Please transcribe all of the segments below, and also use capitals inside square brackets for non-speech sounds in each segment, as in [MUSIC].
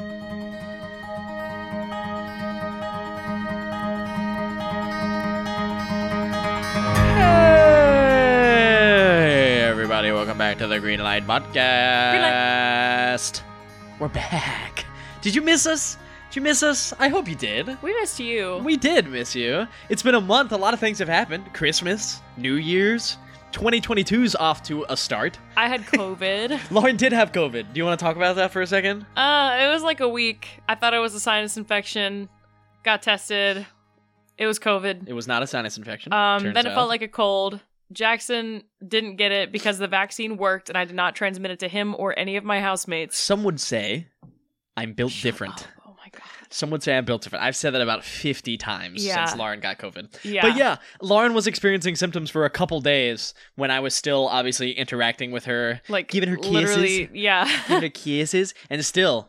Hey, everybody, welcome back to the Green Light Podcast. We're back. Did you miss us? Did you miss us? I hope you did. We missed you. We did miss you. It's been a month. A lot of things have happened. Christmas, New Year's, 2022's off to a start. I had COVID. [LAUGHS] Lauren did have COVID. Do you want to talk about that for a second? uh, it was like a week. I thought it was a sinus infection. Got tested. It was COVID. It was not a sinus infection. Um, then it out. felt like a cold. Jackson didn't get it because the vaccine worked, and I did not transmit it to him or any of my housemates. Some would say I'm built Shut different. up. Some would say I'm built different. I've said that about 50 times Yeah. since Lauren got COVID. Yeah. But yeah, Lauren was experiencing symptoms for a couple days when I was still obviously interacting with her, Like giving her kisses. yeah. giving her [LAUGHS] kisses, and still,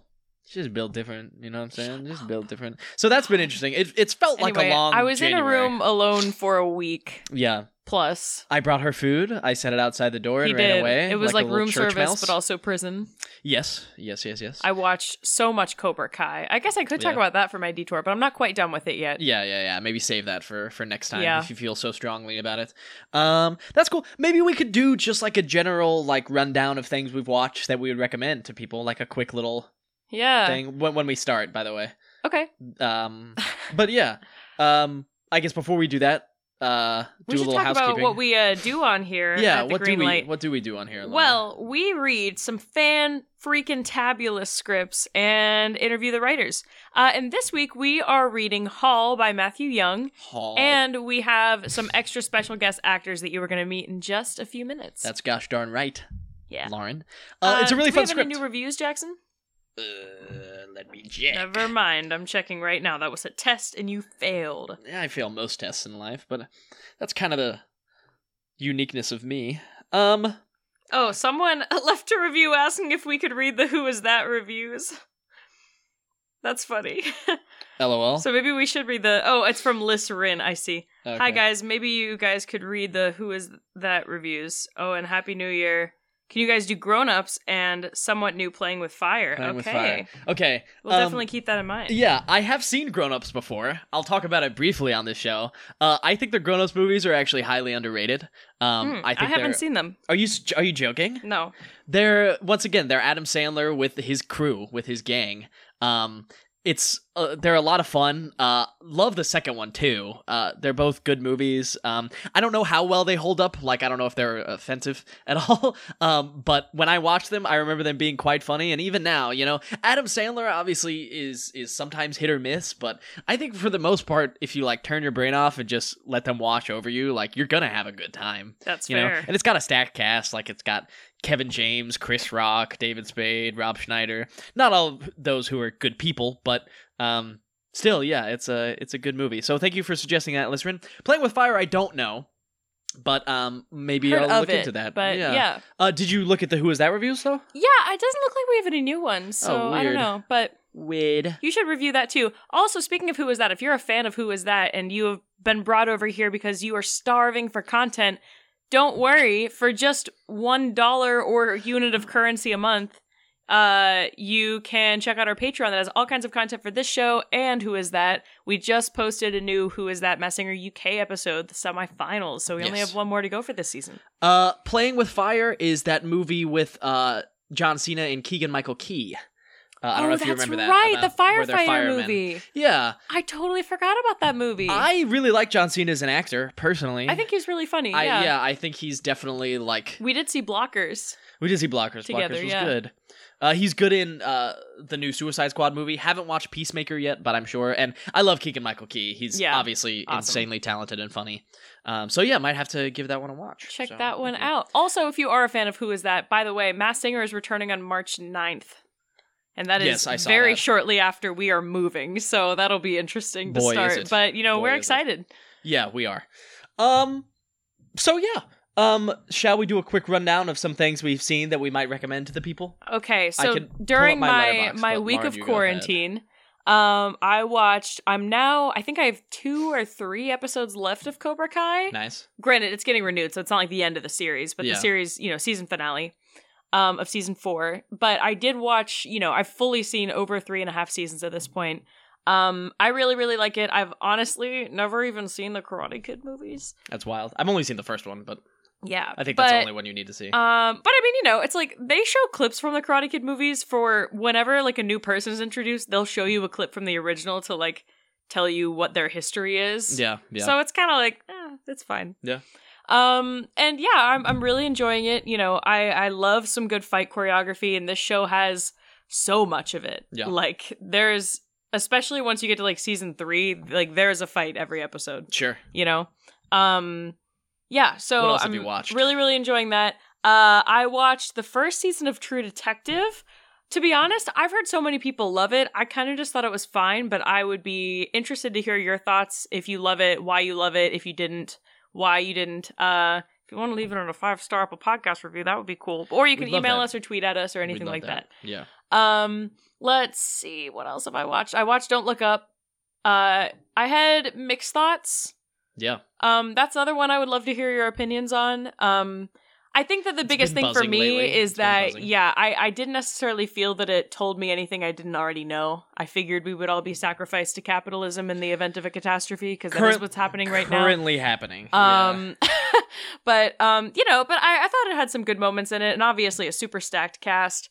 just built different. You know what I'm saying? Just built different. So that's been interesting. It, it's felt like anyway, a long. I was in a room alone for a week Yeah, plus. I brought her food. I set it outside the door He and ran did. away. It was like, little room service, mouse. but also prison. yes, yes, yes, yes. I watched so much Cobra Kai. I guess I could talk Yeah. about that for my detour, but I'm not quite done with it yet. Yeah, yeah, yeah. Maybe save that for for next time Yeah. if you feel so strongly about it. Um, that's cool. Maybe we could do just like a general like rundown of things we've watched that we would recommend to people, like a quick little Yeah. thing when when we start. By the way, Okay. um, [LAUGHS] but yeah, um, I guess before we do that, uh, We do a should little talk housekeeping. about what we uh, do on here. yeah, what do we Light. what do we do on here? Well, we read some fan freaking tabulous scripts and interview the writers. Uh, and this week we are reading Haul by Matthew Yongue, Haul. and we have some extra special guest actors that you are going to meet in just a few minutes. that's gosh darn right, yeah. Lauren. Uh, it's a really do fun script. Any new reviews, Jackson? Uh, let me check. Never mind. I'm checking right now. That was a test, and you failed. Yeah, I fail most tests in life, but that's kind of the uniqueness of me. Um, Oh, someone [LAUGHS] left a review asking if we could read the Who Is That reviews. That's funny. [LAUGHS] lol. so maybe we should read the. Oh, it's from Liz Rin. I see. Hi guys, maybe you guys could read the Who Is That reviews. Oh, and Happy New Year. Can you guys do grown ups and somewhat new playing with fire? Playing okay. with fire. Okay. We'll um, definitely keep that in mind. Yeah, I have seen Grown Ups before. I'll talk about it briefly on this show. Uh, I think the Grown Ups movies are actually highly underrated. Um, Hmm, I think they're. haven't seen them. Are you are you joking? No. They're once again they're Adam Sandler with his crew with his gang. Um, it's uh, they're a lot of fun. Uh, love the second one too. Uh, they're both good movies. Um, I don't know how well they hold up. Like I don't know if they're offensive [LAUGHS] at all. Um, but when I watch them, I remember them being quite funny. And even now, you know, Adam Sandler obviously is is sometimes hit or miss. But I think for the most part, if you like turn your brain off and just let them wash over you, like you're gonna have a good time That's you know fair. and it's got a stacked cast like it's got kevin james chris rock david spade rob schneider not all those who are good people but um still yeah it's a it's a good movie so thank you for suggesting that Lisrin. playing with fire i don't know but um maybe Heard i'll look it, into that But yeah. uh did you look at the who is that reviews though Yeah, it doesn't look like we have any new ones, so Oh, I don't know. But weird you should review that too. Also, speaking of Who Is That, if you're a fan of Who Is That and you have been brought over here because you are starving for content, don't worry. For just one dollar or unit of currency a month, uh, you can check out our Patreon that has all kinds of content for this show and Who Is That. We just posted a new Who Is That Masked Singer UK episode, the semifinals. So we only have one more to go for this season. uh playing with fire is that movie with uh john cena and keegan michael key uh, i don't oh, know if you that's remember that right, about the firefighter movie. yeah I totally forgot about that movie. I really like John Cena as an actor, personally. I think he's really funny. I, yeah. yeah. I think he's definitely like We did see Blockers. We did see Blockers. Together, Blockers was yeah. good. Uh, he's good in uh, the new Suicide Squad movie. Haven't watched Peacemaker yet, but I'm sure. And I love Keegan Michael Key. He's Yeah, obviously awesome. insanely talented and funny. Um, so yeah, might have to give that one a watch. Check So, that one out. Also, if you are a fan of Who Is That, by the way, Masked Singer is returning on March 9th. And that is Yes, very that. shortly after we are moving, so that'll be interesting to Boy, start. But you know, Boy, we're is it. excited. Yeah, we are. Um, so yeah. Um, shall we do a quick rundown of some things we've seen that we might recommend to the people? Okay, so during my my my week Lauren, of you go ahead. quarantine, um, I watched. I'm now. I think I have two or three episodes left of Cobra Kai. Nice. Granted, it's getting renewed, so it's not like the end of the series, but Yeah. the series, you know, season finale. um, of season four. But I did watch, you know, I've fully seen over three and a half seasons at this point. Um, I really, really like it. I've honestly never even seen the Karate Kid movies. That's wild. I've only seen the first one, but Yeah, I think that's the only one you need to see. Um, but I mean, you know, it's like they show clips from the Karate Kid movies for whenever like a new person is introduced, they'll show you a clip from the original to like tell you what their history is. yeah, yeah. So it's kind of like, eh, it's fine. Yeah. Um, and yeah, I'm I'm really enjoying it. You know, I I love some good fight choreography, and this show has so much of it. Yeah. Like there's especially once you get to like season three, like there's a fight every episode sure. you know um yeah so i'm really really enjoying that uh i watched the first season of true detective to be honest i've heard so many people love it i kind of just thought it was fine but i would be interested to hear your thoughts if you love it why you love it if you didn't why you didn't uh if you want to leave it on a five star apple podcast review that would be cool or you can We'd email that. us or tweet at us or anything like that. Yeah. Um, let's see. What else have I watched? I watched Don't Look Up. Uh, I had mixed thoughts. Yeah. Um, that's another one I would love to hear your opinions on. Um, I think that the It's biggest thing for me lately. is It's that yeah, I I didn't necessarily feel that it told me anything I didn't already know. I figured we would all be sacrificed to capitalism in the event of a catastrophe because that is what's happening right now. Currently happening. Yeah. Um, [LAUGHS] but um, you know, but I, I thought it had some good moments in it, and obviously a super stacked cast.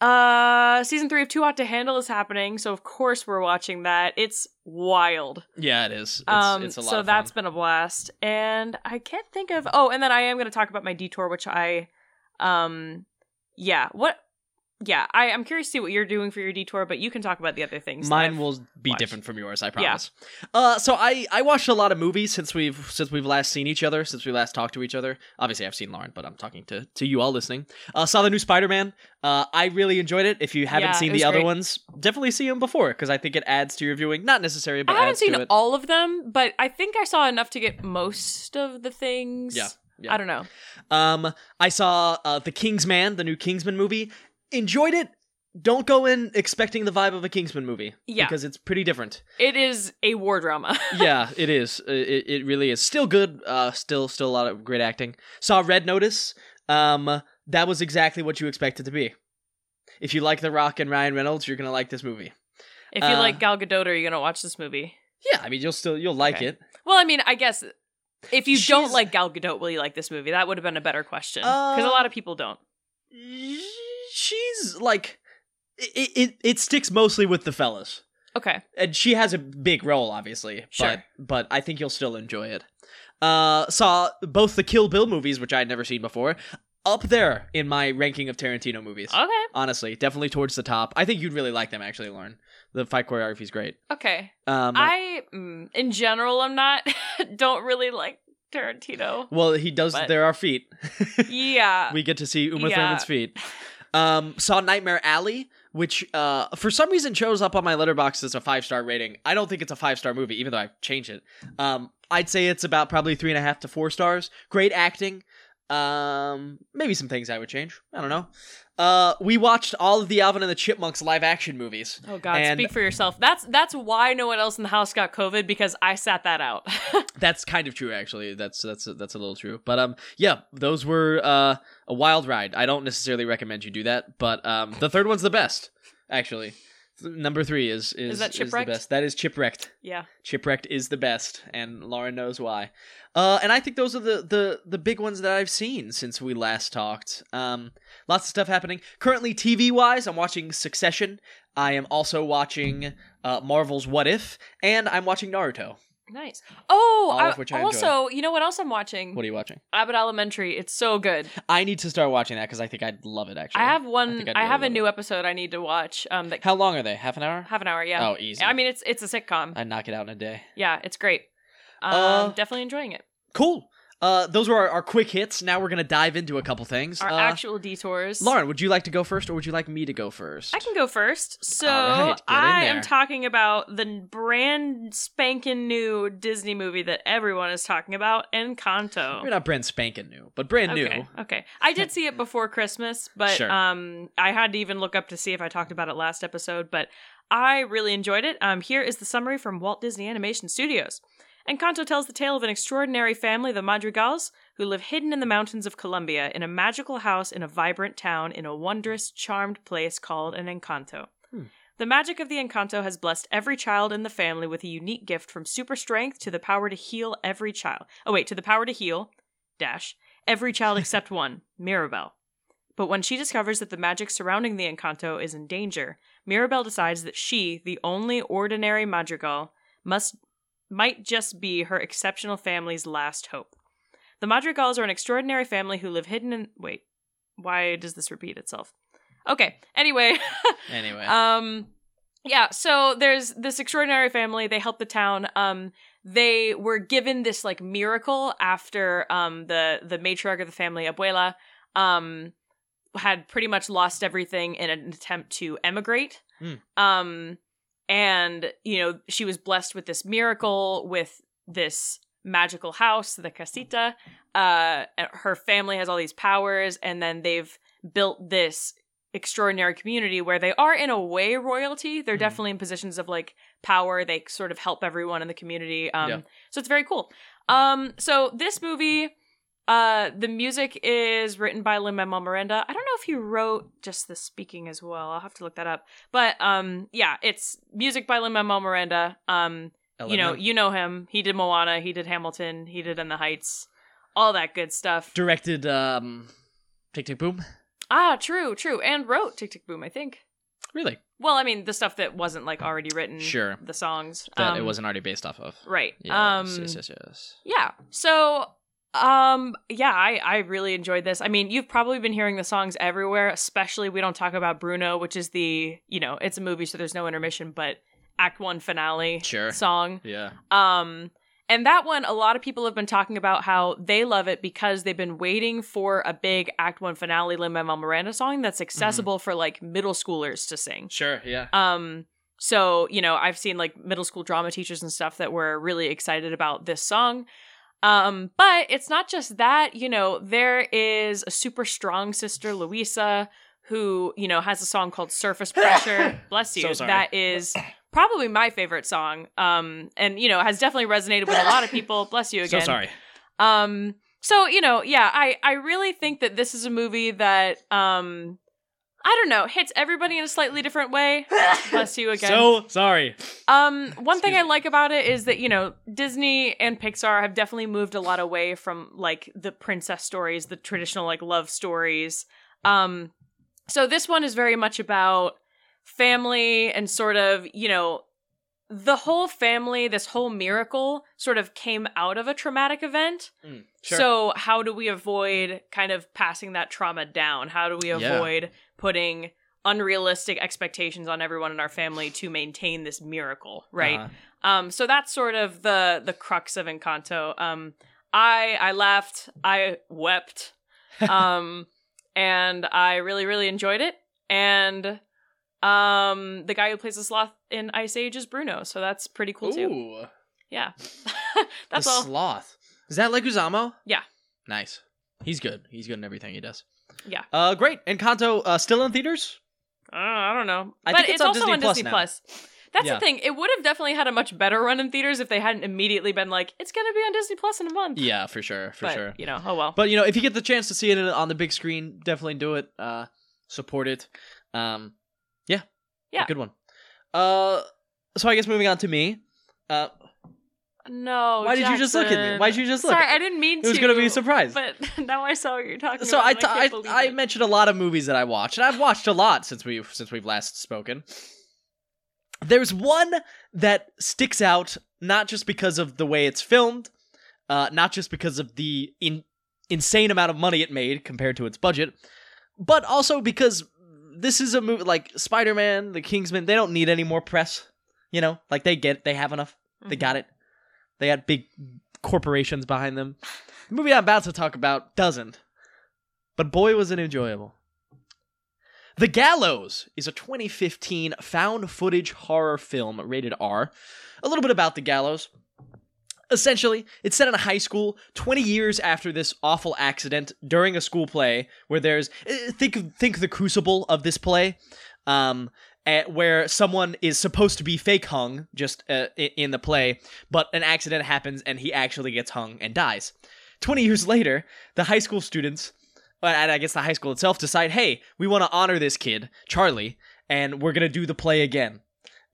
Uh, season three of Too Hot to Handle is happening, so of course we're watching that. It's wild. Yeah, it is. It's, um, it's a lot so that's been a blast, and I can't think of. Oh, and then I am going to talk about my detour, which I, um, yeah, what. Yeah, I, I'm curious to see what you're doing for your detour, but you can talk about the other things. Mine will be watched. different from yours, I promise. Uh, so I I watched a lot of movies since we've since we've last seen each other, since we last talked to each other. Obviously, I've seen Lauren, but I'm talking to to you all listening. Uh, saw the new Spider Man. Uh, I really enjoyed it. If you haven't Yeah, seen the other great. ones, definitely see them before because I think it adds to your viewing. Not necessary, but I haven't seen all of them, but I think I saw enough to get most of the things. Yeah, yeah. I don't know. Um, I saw uh, the Kingsman, the new Kingsman movie. Enjoyed it. Don't go in expecting the vibe of a Kingsman movie. Yeah. because it's pretty different. It is a war drama. [LAUGHS] yeah, it is. Uh, It, it really is. Still good. Uh, still still a lot of great acting. Saw Red Notice. Um, that was exactly what you expected to be. If you like The Rock and Ryan Reynolds, you're gonna like this movie. if you Uh, like Gal Gadot, are you gonna watch this movie? Yeah, I mean you'll still you'll like Okay. it. Well, I mean, I guess if you don't like Gal Gadot, will you like this movie? That would have been a better question because a Uh, lot of people don't. She's like, it it, it sticks mostly with the fellas. Okay, and she has a big role obviously Sure. but but i think you'll still enjoy it uh saw both the kill bill movies which i had never seen before up there in my ranking of tarantino movies okay, honestly definitely towards the top i think you'd really like them actually lauren the fight choreography is great okay. um I, mm, in general, I'm not. [LAUGHS] don't really like Tarantino. well he does but- there are feet [LAUGHS] Yeah. we get to see uma Yeah. thurman's feet [LAUGHS] um saw nightmare alley which uh for some reason shows up on my Letterboxd as a five star rating. I don't think it's a five star movie even though i've changed it. Um i'd say it's about probably three and a half to four stars. Great acting. Um maybe some things i would change. I don't know uh we watched all of the alvin and the chipmunks live action movies. Oh God, And- speak for yourself. That's that's why no one else in the house got COVID because I sat that out. [LAUGHS] that's kind of true actually. That's that's that's a little true. But um yeah those were uh a wild ride. I don't necessarily recommend you do that but um the third one's the best actually number three is is, that the Chipwrecked? best. That is chipwrecked yeah. chipwrecked is the best and lauren knows why. Uh and i think those are the the the big ones that i've seen since we last talked. Um lots of stuff happening. Currently tv wise i'm watching succession. I am also watching uh marvel's what if and i'm watching naruto Nice. Oh, I, which I enjoy. also, you know what else I'm watching? what are you watching Abbott Elementary. It's so good. I need to start watching that because I think I'd love it. Actually, I have one. I, really have a new episode I need to watch. Um, that How long are they? Half an hour? half an hour. Yeah. Oh, easy. I mean, it's it's a sitcom. I knock it out in a day. yeah, it's great. Um, Uh, definitely enjoying it. Cool. Uh, those were our, our quick hits. Now we're gonna dive into a couple things. Our uh, actual detours. Lauren, would you like to go first, or would you like me to go first? I can go first. So right, I am talking about the brand spanking new Disney movie that everyone is talking about, Encanto. Maybe not brand spanking new, but brand Okay, new. okay. I did see it [LAUGHS] before Christmas, but Sure. um, I had to even look up to see if I talked about it last episode. But I really enjoyed it. Um, here is the summary from Walt Disney Animation Studios. Encanto tells the tale of an extraordinary family, the Madrigals, who live hidden in the mountains of Colombia in a magical house in a vibrant town in a wondrous, charmed place called an Encanto. Hmm. The magic of the Encanto has blessed every child in the family with a unique gift from super strength to the power to heal every child. Oh, wait, to the power to heal, dash, every child [LAUGHS] except one, Mirabel. But when she discovers that the magic surrounding the Encanto is in danger, Mirabel decides that she, the only ordinary Madrigal, must might just be her exceptional family's last hope. The Madrigals are an extraordinary family who live hidden in wait, why does this repeat itself? Okay. Anyway, [LAUGHS] Anyway. um yeah, so there's this extraordinary family, they help the town. Um they were given this like miracle after um the the matriarch of the family, Abuela, um had pretty much lost everything in an attempt to emigrate. Hmm. Um and you know, she was blessed with this miracle with this magical house, the casita. Uh her family has all these powers and then they've built this extraordinary community where they are in a way royalty. They're Mhm. definitely in positions of like power. They sort of help everyone in the community. Um Yeah. so it's very cool. Um so this movie uh the music is written by Lin Manuel Miranda. I don't know if he wrote just the speaking as well. I'll have to look that up. But um yeah, it's music by Lin Manuel Miranda. Um you know, you know him. He did Moana, he did Hamilton, he did In the Heights. All that good stuff. directed um Tick Tick Boom. Ah, true, true. And wrote Tick Tick Boom, I think. Really? Well, I mean, the stuff that wasn't like already written. Sure. The songs. That it Um, wasn't already based off of. Right. Yes, um, yes, yes, yes. Yeah. So, um, yeah, I, I really enjoyed this. I mean, you've probably been hearing the songs everywhere, especially we don't talk about Bruno, which is the, you know, it's a movie, so there's no intermission, but act one finale Sure. song. Yeah. Um, and that one, a lot of people have been talking about how they love it because they've been waiting for a big Act One finale Lin Manuel Miranda song that's accessible for like middle schoolers to sing. Sure, yeah. Um, so you know, I've seen like middle school drama teachers and stuff that were really excited about this song. Um, but it's not just that. You know, there is a super strong sister, Louisa, who you know has a song called "Surface Pressure." [LAUGHS] Bless you. So that is probably my favorite song. Um, and you know has definitely resonated with a lot of people. [LAUGHS] Bless you again. So sorry. Um, so you know, yeah, I I really think that this is a movie that um, I don't know, hits everybody in a slightly different way. [LAUGHS] Bless you again. So sorry. Um, one thing Excuse I like about it is that you know Disney and Pixar have definitely moved a lot away from like the princess stories, the traditional like love stories. Um, so this one is very much about family and sort of you know the whole family. This whole miracle sort of came out of a traumatic event. Mm, sure. So how do we avoid kind of passing that trauma down? How do we Yeah. avoid putting unrealistic expectations on everyone in our family to maintain this miracle, right? Uh-huh. Um, so that's sort of the the crux of Encanto. Um, I I laughed, I wept, [LAUGHS] um, and I really really enjoyed it. And um, the guy who plays the sloth in Ice Age is Bruno, so that's pretty cool too. Yeah, [LAUGHS] that's the all. sloth. Is that Leguizamo? Yeah. Nice. He's good. He's good in everything he does. Yeah. Uh, great. Encanto uh, still in theaters. Uh, I don't know, I but think it's, it's on also Disney on Plus Disney now. Plus. That's Yeah. the thing. It would have definitely had a much better run in theaters if they hadn't immediately been like, "It's gonna be on Disney Plus in a month." Yeah, for sure, for but, sure. You know, oh well. But you know, if you get the chance to see it on the big screen, definitely do it. Uh, support it. Um, yeah, Yeah. good one. Uh, so I guess moving on to me. Uh, no. Why did you just look at me? Why did you just look? Sorry, I didn't mean it to. was gonna be a surprise. But [LAUGHS] now I saw what you're talking so about. I, t- I, I, I mentioned a lot of movies that I watched, and I've watched a lot since we've since we've last spoken. There's one that sticks out not just because of the way it's filmed, uh, not just because of the in- insane amount of money it made compared to its budget, but also because this is a movie like Spider-Man, The Kingsman. They don't need any more press, you know. Like they get, they have enough. They got it. They had big corporations behind them. The movie I'm about to talk about doesn't. But boy, was it enjoyable. The Gallows is a 2015 found footage horror film rated R. A little bit about The Gallows. Essentially, it's set in a high school 20 years after this awful accident during a school play where there's eh, think think the crucible of this play um eh, where someone is supposed to be fake hung just uh, in the play but an accident happens and he actually gets hung and dies 20 years later, the high school students, uh, and I guess the high school itself, decide, hey, we want to honor this kid, Charlie, and we're going to do the play again.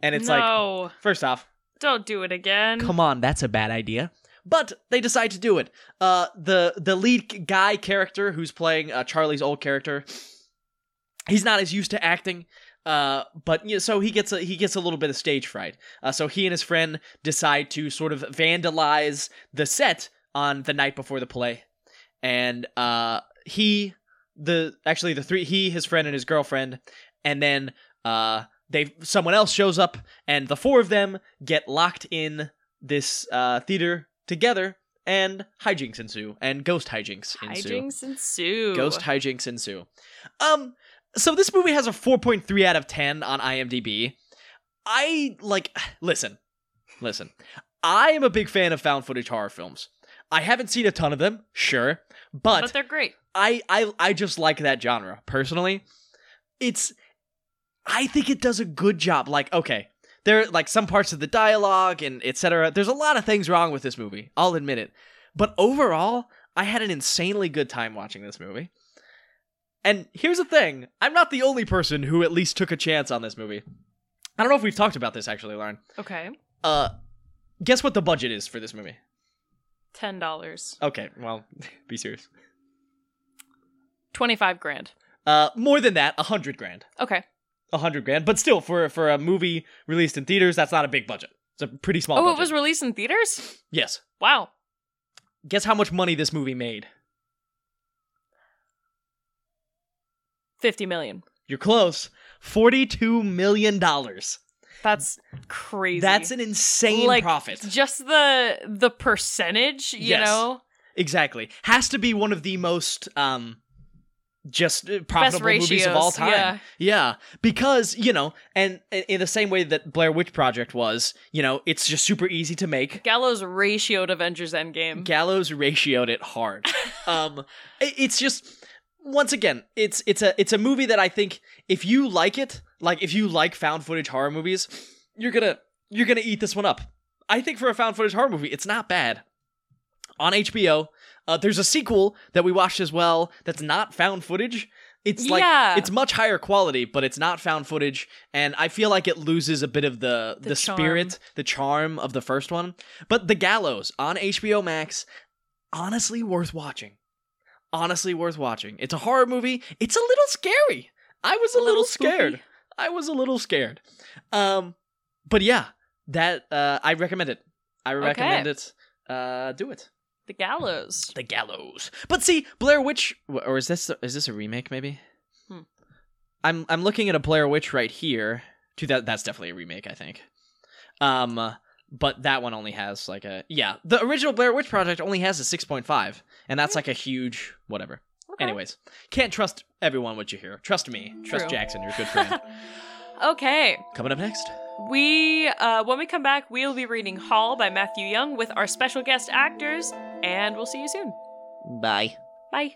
And it's like, no, first off, don't do it again. come on, that's a bad idea. But they decide to do it. Uh, the the lead guy character who's playing uh, Charlie's old character, he's not as used to acting. Uh, but you know, so he gets a he gets a little bit of stage fright. Uh, so he and his friend decide to sort of vandalize the set on the night before the play, and uh, he the actually the three he his friend and his girlfriend, and then uh they someone else shows up, and the four of them get locked in this uh theater together, and hijinks ensue, and ghost hijinks ensue. Hijinks ensue. Ghost hijinks ensue. Um, so this movie has a 4.3 out of 10 on IMDb. I like listen, listen. I am a big fan of found footage horror films. I haven't seen a ton of them, sure, but, but they're great. I I I just like that genre personally. It's I think it does a good job. Like okay, there like some parts of the dialogue and etc. There's a lot of things wrong with this movie. I'll admit it. But overall, I had an insanely good time watching this movie. And here's the thing, I'm not the only person who at least took a chance on this movie. I don't know if we've talked about this actually, Lauren. Okay, Uh guess what the budget is for this movie? ten dollars, Okay, well, [LAUGHS] be serious. twenty five grand. Uh more than that, a 100 grand. Okay. a hundred grand. But still, for for a movie released in theaters, that's not a big budget. It's a pretty small. Oh, budget. it was released in theaters. yes. Wow. Guess how much money this movie made? Fifty million. You're close. Forty-two million dollars. That's crazy. That's an insane Like, profit. just the the percentage. You Yes. know, Exactly. Has to be one of the most um just uh, profitable movies of all time. yeah. yeah, because, you know, and in the same way that Blair Witch Project was, you know, it's just super easy to make. Gallows ratioed Avengers Endgame. Gallows ratioed it hard. [LAUGHS] um, it's just once again, it's it's a it's a movie that I think if you like it, like if you like found footage horror movies, you're gonna you're gonna eat this one up. I think for a found footage horror movie, it's not bad. On HBO, uh, there's a sequel that we watched as well. That's not found footage. It's like Yeah. it's much higher quality, but it's not found footage, and I feel like it loses a bit of the the, The spirit, the charm of the first one. But The Gallows on HBO Max, honestly worth watching. Honestly worth watching. It's a horror movie. It's a little scary. I was a, A little, little scared. I was a little scared. Um, but yeah, that uh, I recommend it. I recommend it. Uh, do it. The Gallows. The Gallows. But see, Blair Witch, or is this is this a remake? Maybe. Hmm. I'm I'm looking at a Blair Witch right here. Two that that's definitely a remake, I think. Um, but that one only has like a yeah. The original Blair Witch Project only has a six point five, and that's like a huge whatever. Okay. Anyways, can't trust everyone what you hear. Trust me. Trust True. Jackson, your good friend. [LAUGHS] Okay. Coming up next. We uh when we come back, we'll be reading Haul by Matthew Yongue with our special guest actors, and we'll see you soon. Bye. Bye.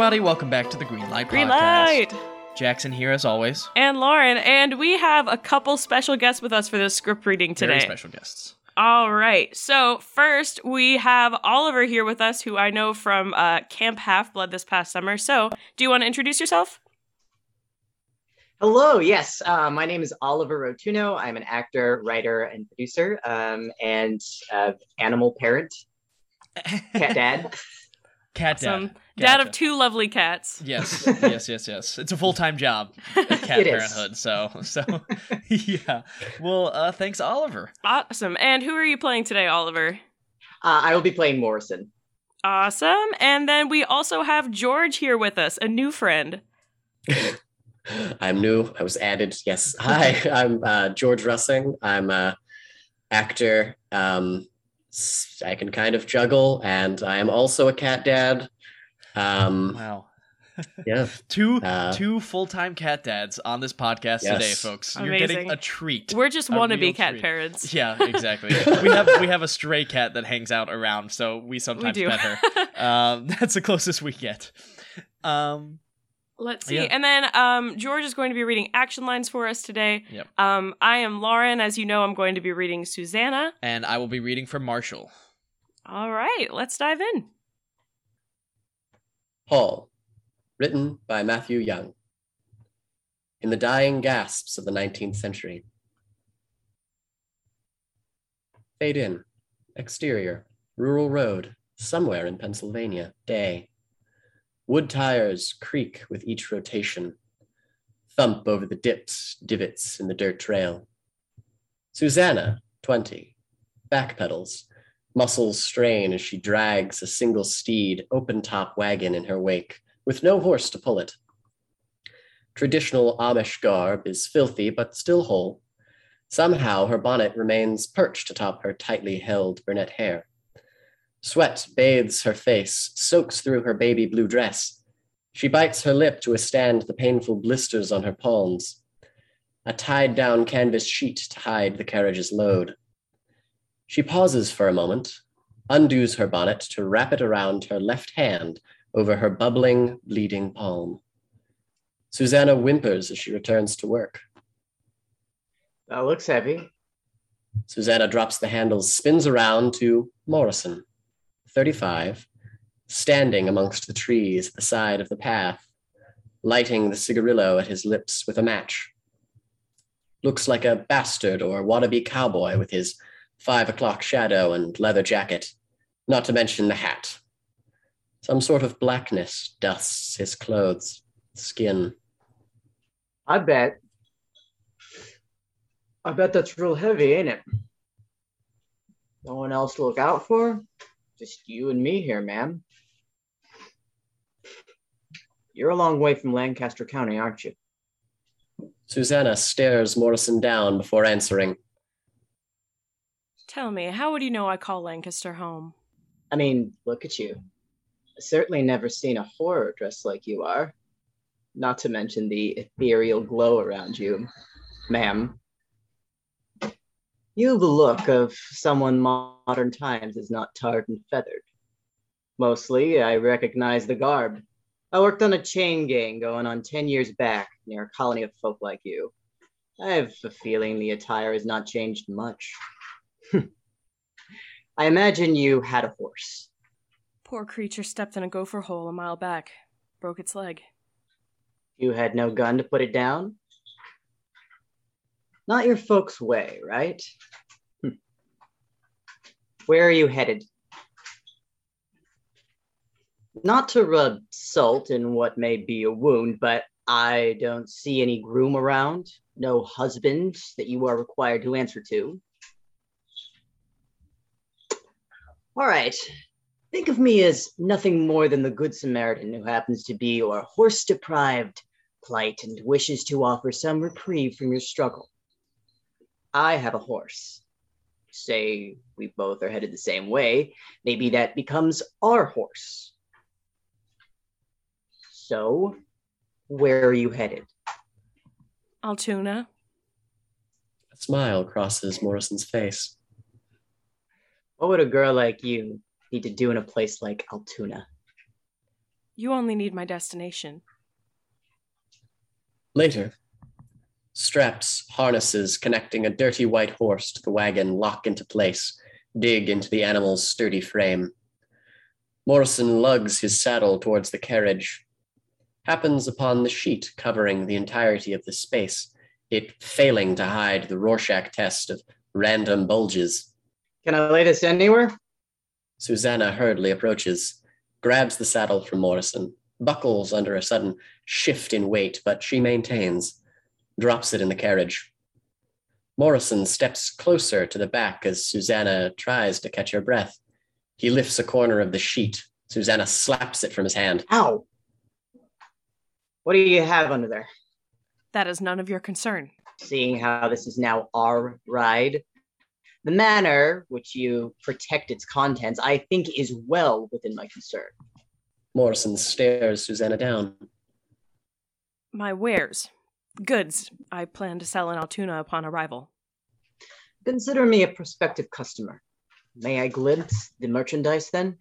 Everybody, welcome back to the Green Light Green Podcast. light. Jackson here as always. And Lauren, and we have a couple special guests with us for this script reading today. Very special guests. All right. So first, we have Oliver here with us, who I know from uh, Camp Half Blood this past summer. So, do you want to introduce yourself? Hello, yes. Uh, my name is Oliver Rotunno. I'm an actor, writer, and producer, um, and uh, animal parent, [LAUGHS] cat dad. Cat dad. Some dad Gotcha. of two lovely cats. Yes, [LAUGHS] yes, yes, yes. It's a full time job [LAUGHS] Cat It is. Parenthood. So, so [LAUGHS] yeah. Well, uh, thanks, Oliver. Awesome. And who are you playing today, Oliver? Uh, I will be playing Morrison. Awesome. And then we also have George here with us, a new friend. I'm new. I was added. Yes. Hi, I'm uh, George Russing. I'm a actor. Um, s- I can kind of juggle, and I am also a cat dad. Um, Wow. [LAUGHS] Yeah. two Uh, two full time cat dads on this podcast today, Yes. folks. You're getting a treat. We're just wannabe cat treat. parents. [LAUGHS] Yeah, exactly. [LAUGHS] we have we have a stray cat that hangs out around, so we We sometimes do. pet her. Um, that's the closest we get. Um, Let's see. Yeah. And then um, George is going to be reading action lines for us today. Yep. Um, I am Lauren. As you know, I'm going to be reading Susanna. and I will be reading for Marshall. All right, let's dive in. Paul, written by Matthew Yongue. In the dying gasps of the 19th century. Fade in. Exterior. Rural road. Somewhere in Pennsylvania. Day. Wood tires creak with each rotation. Thump over the dips, divots in the dirt trail. Susanna, 20. Back pedals. Muscles strain as she drags a single steed, open top wagon in her wake, with no horse to pull it. Traditional Amish garb is filthy but still whole. Somehow her bonnet remains perched atop her tightly held brunette hair. Sweat bathes her face, soaks through her baby blue dress. She bites her lip to withstand the painful blisters on her palms. A tied down canvas sheet to hide the carriage's load. She pauses for a moment, undoes her bonnet to wrap it around her left hand over her bubbling, bleeding palm. Susanna whimpers as she returns to work. That looks heavy. Susanna drops the handles, spins around to Morrison, 35, standing amongst the trees at the side of the path, lighting the cigarillo at his lips with a match. Looks like a bastard or wannabe cowboy with his five o'clock shadow and leather jacket, not to mention the hat. Some sort of blackness dusts his clothes, skin. I bet. I bet that's real heavy, ain't it? No one else to look out for? Just you and me here, ma'am. You're a long way from Lancaster County, aren't you? Susanna stares Morrison down before answering. Tell me, how would you know I call Lancaster home? I mean, look at you. I've certainly never seen a horror dressed like you are. Not to mention the ethereal glow around you, ma'am. You have the look of someone modern times is not tarred and feathered. Mostly, I recognize the garb. I worked on a chain gang going on 10 years back near a colony of folk like you. I have a feeling the attire has not changed much. I imagine you had a horse. Poor creature stepped in a gopher hole a mile back, broke its leg. You had no gun to put it down? Not your folks' way, right? Hmm. Where are you headed? Not to rub salt in what may be a wound, but I don't see any groom around, no husband that you are required to answer to. All right. Think of me as nothing more than the Good Samaritan who happens to be your horse deprived plight and wishes to offer some reprieve from your struggle. I have a horse. Say we both are headed the same way, maybe that becomes our horse. So, where are you headed? Altoona, A smile crosses Morrison's face. What would a girl like you need to do in a place like Altoona? you only need my destination. Later, straps, harnesses connecting a dirty white horse to the wagon lock into place, dig into the animal's sturdy frame. Morrison lugs his saddle towards the carriage, happens upon the sheet covering the entirety of the space, it failing to hide the Rorschach test of random bulges. Can I lay this anywhere? Susanna hurriedly approaches, grabs the saddle from Morrison, buckles under a sudden shift in weight, but she maintains, drops it in the carriage. Morrison steps closer to the back as Susanna tries to catch her breath. He lifts a corner of the sheet. Susanna slaps it from his hand. Ow! What do you have under there? That is none of your concern. Seeing how this is now our ride, the manner which you protect its contents, I think, is well within my concern. Morrison stares Susanna down. My wares. Goods I plan to sell in Altoona upon arrival. Consider me a prospective customer. May I glimpse the merchandise then?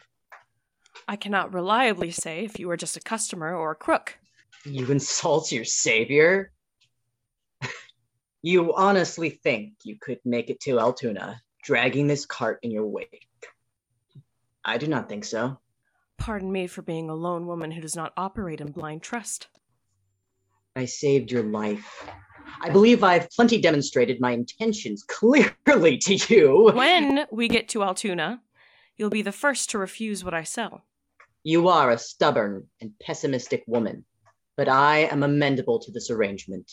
I cannot reliably say if you are just a customer or a crook. You insult your savior? You honestly think you could make it to Altoona, dragging this cart in your wake? I do not think so. Pardon me for being a lone woman who does not operate in blind trust. I saved your life. I believe I've plenty demonstrated my intentions clearly to you. When we get to Altoona, you'll be the first to refuse what I sell. You are a stubborn and pessimistic woman, but I am amendable to this arrangement.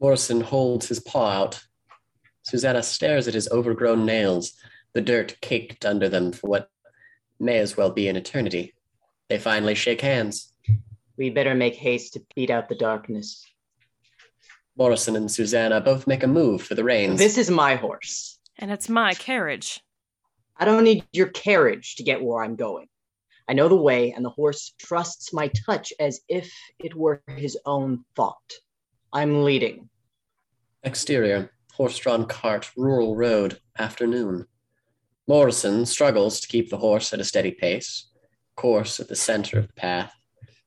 Morrison holds his paw out. Susanna stares at his overgrown nails, the dirt caked under them for what may as well be an eternity. They finally shake hands. We better make haste to beat out the darkness. Morrison and Susanna both make a move for the reins. This is my horse. And it's my carriage. I don't need your carriage to get where I'm going. I know the way, and the horse trusts my touch as if it were his own thought. I'm leading. Exterior, horse-drawn cart, rural road, afternoon. Morrison struggles to keep the horse at a steady pace, course at the center of the path.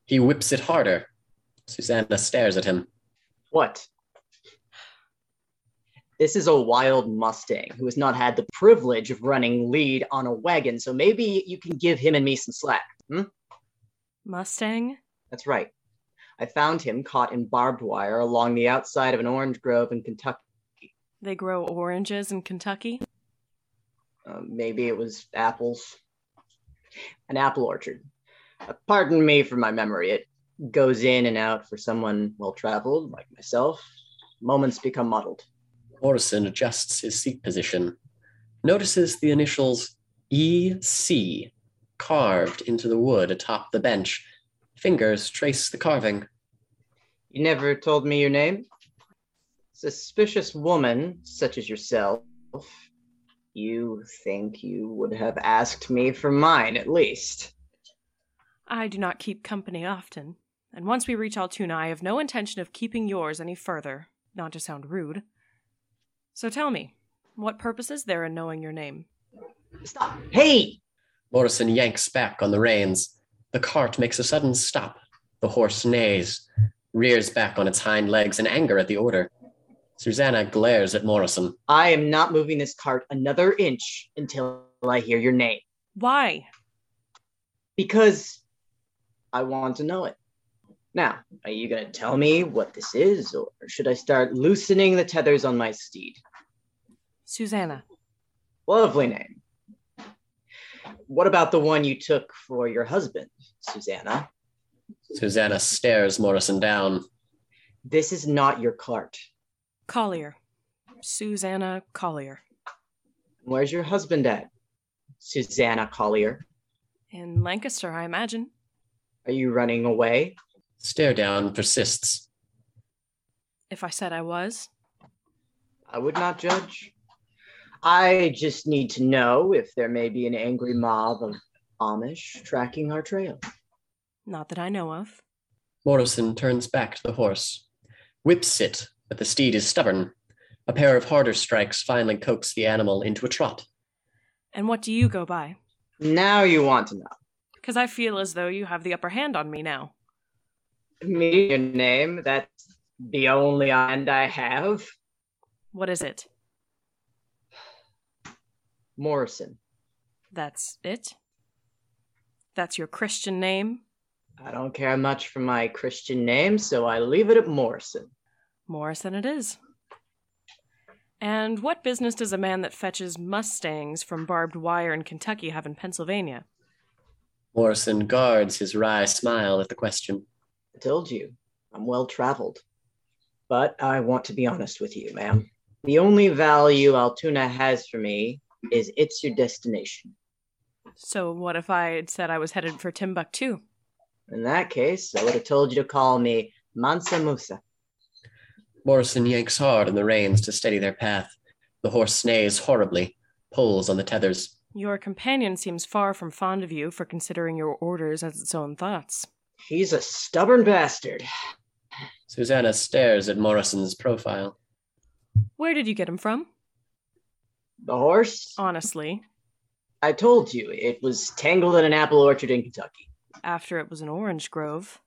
He whips it harder. Susanna stares at him. What? This is a wild Mustang who has not had the privilege of running lead on a wagon, so maybe you can give him and me some slack. Hmm? Mustang? That's right. I found him caught in barbed wire along the outside of an orange grove in Kentucky. They grow oranges in Kentucky? Uh, maybe it was apples. An apple orchard. Uh, pardon me for my memory. It goes in and out for someone well traveled like myself. Moments become muddled. Morrison adjusts his seat position, notices the initials EC carved into the wood atop the bench. Fingers trace the carving. You never told me your name? Suspicious woman, such as yourself, you think you would have asked me for mine at least. I do not keep company often, and once we reach Altoona, I have no intention of keeping yours any further, not to sound rude. So tell me, what purpose is there in knowing your name? Stop! Hey! Morrison yanks back on the reins. The cart makes a sudden stop. The horse neighs, rears back on its hind legs in anger at the order. Susanna glares at Morrison. I am not moving this cart another inch until I hear your name. Why? Because I want to know it. Now, are you going to tell me what this is, or should I start loosening the tethers on my steed? Susanna. Lovely name. What about the one you took for your husband, Susanna? Susanna stares Morrison down. This is not your cart. Collier. Susanna Collier. Where's your husband at? Susanna Collier. In Lancaster, I imagine. Are you running away? Stare down persists. If I said I was, I would not judge. I just need to know if there may be an angry mob of Amish tracking our trail. Not that I know of. Morrison turns back to the horse, whips it, but the steed is stubborn. A pair of harder strikes finally coax the animal into a trot. And what do you go by? Now you want to know. Because I feel as though you have the upper hand on me now. Me, your name, that's the only hand I have. What is it? Morrison. That's it? That's your Christian name? I don't care much for my Christian name, so I leave it at Morrison. Morrison it is. And what business does a man that fetches Mustangs from barbed wire in Kentucky have in Pennsylvania? Morrison guards his wry smile at the question. I told you, I'm well traveled. But I want to be honest with you, ma'am. The only value Altoona has for me is it's your destination. So, what if I had said I was headed for Timbuktu? In that case, I would have told you to call me Mansa Musa. Morrison yanks hard on the reins to steady their path. The horse neighs horribly, pulls on the tethers. Your companion seems far from fond of you for considering your orders as its own thoughts. He's a stubborn bastard. Susanna stares at Morrison's profile. Where did you get him from? The horse? Honestly, I told you, it was tangled in an apple orchard in Kentucky. After it was an orange grove.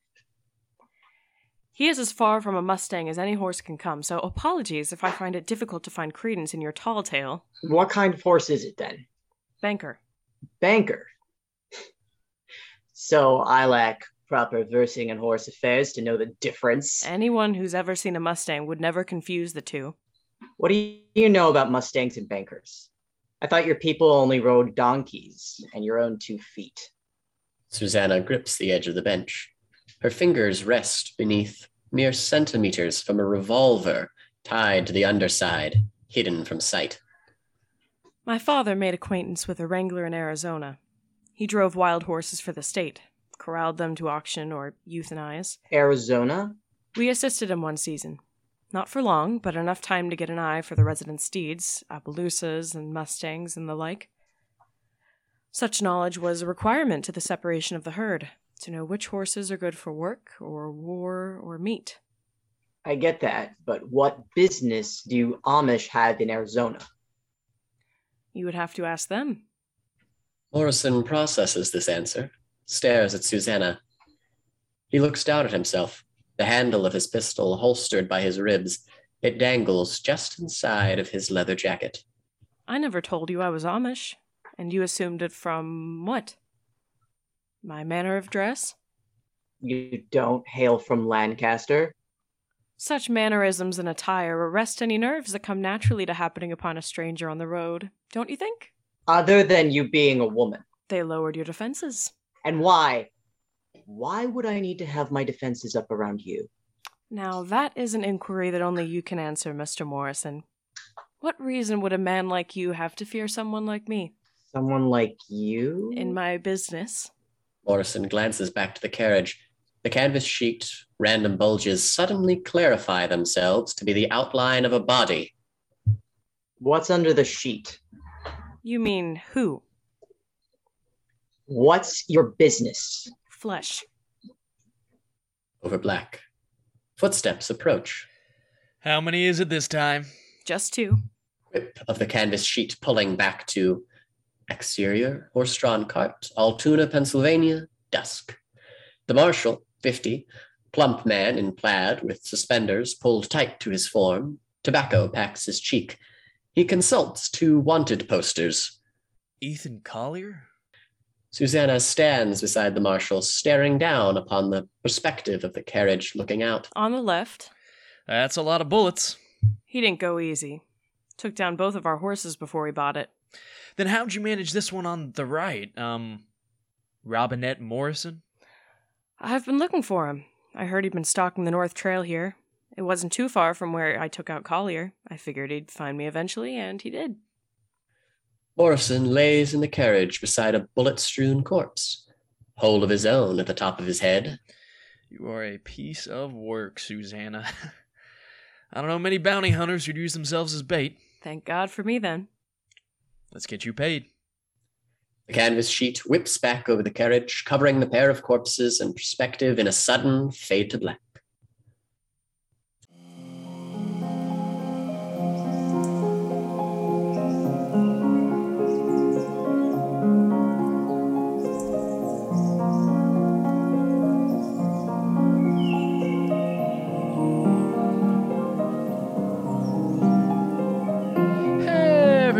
He is as far from a Mustang as any horse can come, so apologies if I find it difficult to find credence in your tall tale. What kind of horse is it then? Banker. Banker. So I lack proper versing in horse affairs to know the difference. Anyone who's ever seen a Mustang would never confuse the two. What do you know about Mustangs and bankers? I thought your people only rode donkeys and your own two feet. Susanna grips the edge of the bench. Her fingers rest beneath mere centimeters from a revolver tied to the underside, hidden from sight. My father made acquaintance with a wrangler in Arizona. He drove wild horses for the state, corralled them to auction or euthanize. Arizona? We assisted him one season. Not for long, but enough time to get an eye for the resident steeds, Appaloosas and Mustangs and the like. Such knowledge was a requirement to the separation of the herd, to know which horses are good for work or war or meat. I get that, but what business do Amish have in Arizona? You would have to ask them. Morrison processes this answer, stares at Susanna. He looks down at himself, the handle of his pistol holstered by his ribs. It dangles just inside of his leather jacket. I never told you I was Amish, and you assumed it from what? My manner of dress? You don't hail from Lancaster? Such mannerisms and attire arrest any nerves that come naturally to happening upon a stranger on the road, don't you think? Other than you being a woman. They lowered your defenses. And why? Why would I need to have my defenses up around you? Now, that is an inquiry that only you can answer, Mr. Morrison. What reason would a man like you have to fear someone like me? Someone like you? In my business? Morrison glances back to the carriage. The canvas sheet random bulges suddenly clarify themselves to be the outline of a body. What's under the sheet? You mean who? What's your business? Flesh. Over black. Footsteps approach. How many is it this time? Just two. Whip of the canvas sheet pulling back to exterior horse-drawn cart, Altoona, Pennsylvania, dusk. The marshal, 50, plump man in plaid with suspenders pulled tight to his form, tobacco packs his cheek. He consults two wanted posters. Ethan Collier? Susanna stands beside the marshal, staring down upon the perspective of the carriage looking out. On the left. That's a lot of bullets. He didn't go easy. Took down both of our horses before we bought it. Then how'd you manage this one on the right? Um, Robinette Morrison? I've been looking for him. I heard he'd been stalking the North Trail here. It wasn't too far from where I took out Collier. I figured he'd find me eventually, and he did. Morrison lays in the carriage beside a bullet strewn corpse, hole of his own at the top of his head. You are a piece of work, Susanna. [LAUGHS] I don't know many bounty hunters who'd use themselves as bait. Thank God for me then. Let's get you paid. The canvas sheet whips back over the carriage, covering the pair of corpses and perspective in a sudden fade to black.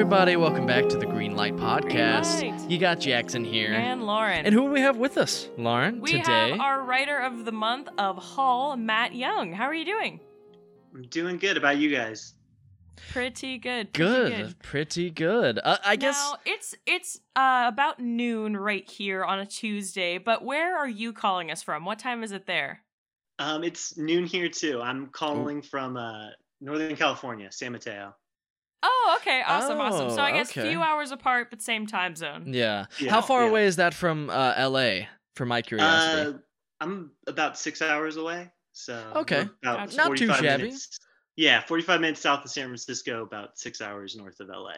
Everybody, welcome back to the Green Light Podcast. Green Light. You got Jackson here. And Lauren. And who do we have with us? Lauren, we today. have our writer of the month of Haul, Matt Yongue. How are you doing? I'm doing good about you guys. Pretty good. Pretty good. good. Pretty good. Uh, I guess. It's it's uh, about noon right here on a Tuesday, but where are you calling us from? What time is it there? Um, it's noon here too. I'm calling from uh, Northern California, San Mateo. Oh, okay. Awesome, awesome. So Oh, I guess okay. few hours apart, but same time zone. Yeah. Yeah, How far yeah. away is that from uh, L.A. For my curiosity. Uh, I'm about six hours away. So Okay. about Gotcha. Not too shabby. Minutes, yeah, 45 minutes south of San Francisco, about six hours north of LA.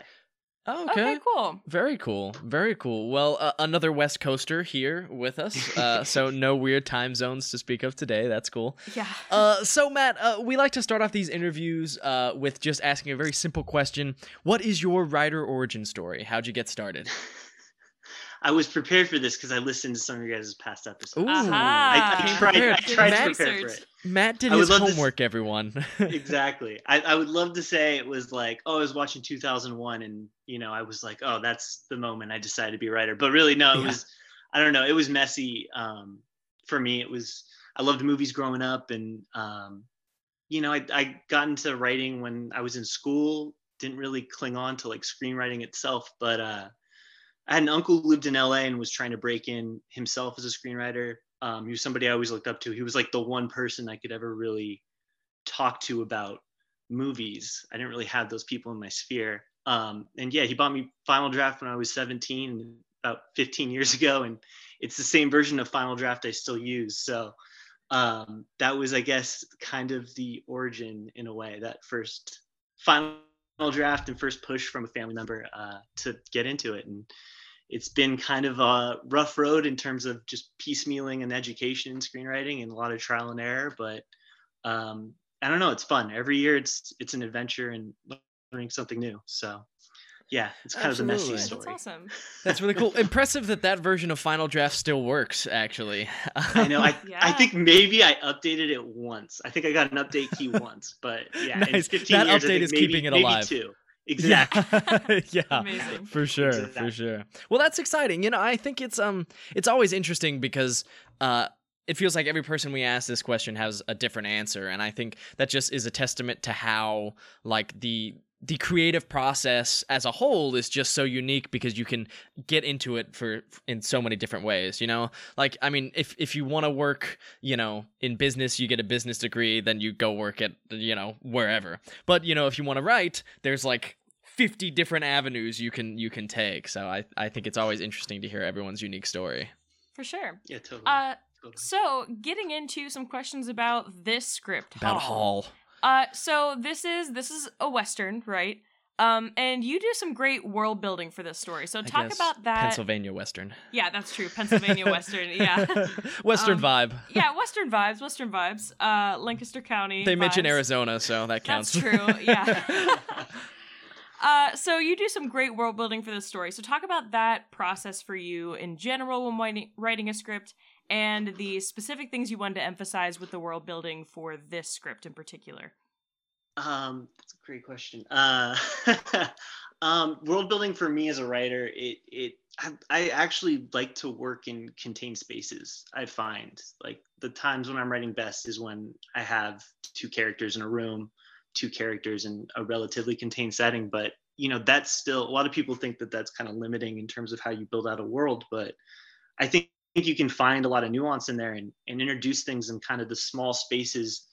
Oh, Okay, cool. Very cool. Very cool. Well, uh, another West Coaster here with us. Uh, [LAUGHS] so no weird time zones to speak of today. That's cool. Yeah. Uh, so Matt, uh, we like to start off these interviews uh, with just asking a very simple question: What is your writer origin story? How'd you get started? [LAUGHS] I was prepared for this because I listened to some of your guys' past episodes. Ooh, Aha. I, I came tried, I prepared. tried to prepare for it. Matt did his love to s- homework. Everyone. [LAUGHS] exactly. I, I would love to say it was like, oh, I was watching 2001 and, you know, I was like, oh, that's the moment I decided to be a writer. But really, no, it Yeah. was, I don't know, it was messy. Um, for me, it was, I loved movies growing up and, um, you know, I, I got into writing when I was in school, didn't really cling on to like screenwriting itself, but uh, I had an uncle who lived in LA and was trying to break in himself as a screenwriter. Um, he was somebody I always looked up to. He was like the one person I could ever really talk to about movies. I didn't really have those people in my sphere. Um, and yeah, he bought me Final Draft when I was 17, about 15 years ago, and it's the same version of Final Draft I still use. So um, that was, I guess, kind of the origin in a way. That first Final Draft and first push from a family member uh, to get into it, and it's been kind of a rough road in terms of just piecemealing and education in screenwriting and a lot of trial and error. But um, I don't know, it's fun. Every year, it's it's an adventure and learning something new. So yeah, it's kind of the messy story. That's awesome. [LAUGHS] That's really cool. Impressive that that version of Final Draft still works. Actually, I know. I, [LAUGHS] I think maybe I updated it once. I think I got an update key once, but yeah, in [LAUGHS] Nice. 15 That years, I update think is maybe, keeping it maybe alive. Two. Exactly. Yeah. [LAUGHS] yeah. Amazing. For sure, for sure. Well, that's exciting. You know, I think it's um it's always interesting because uh it feels like every person we ask this question has a different answer and I think that just is a testament to how like the the creative process as a whole is just so unique because you can get into it for in so many different ways you know like i mean if if you want to work you know in business you get a business degree then you go work at you know wherever but you know if you want to write there's like 50 different avenues you can you can take so i i think it's always interesting to hear everyone's unique story For sure. Yeah, totally. Uh, totally. so getting into some questions about this script, about Haul Uh, so this is this is a western, right? Um, and you do some great world building for this story. So talk about that. pennsylvania western Yeah, that's true. Pennsylvania [LAUGHS] western. Yeah, [LAUGHS] western Um, vibe yeah, western vibes. Western vibes. Uh, Lancaster County. they mention arizona so that counts That's true. Yeah. [LAUGHS] Uh, so you do some great world building for this story. So talk about that process for you in general when writing, writing a script, and the specific things you wanted to emphasize with the world building for this script in particular. Um, that's a great question. Uh, [LAUGHS] um, world building for me as a writer, it it I, I actually like to work in contained spaces. I find like the times when I'm writing best is when I have two characters in a room, two characters in a relatively contained setting. But you know, that's still a lot of people think that that's kind of limiting in terms of how you build out a world. But I think you can find a lot of nuance in there and, and introduce things in kind of the small spaces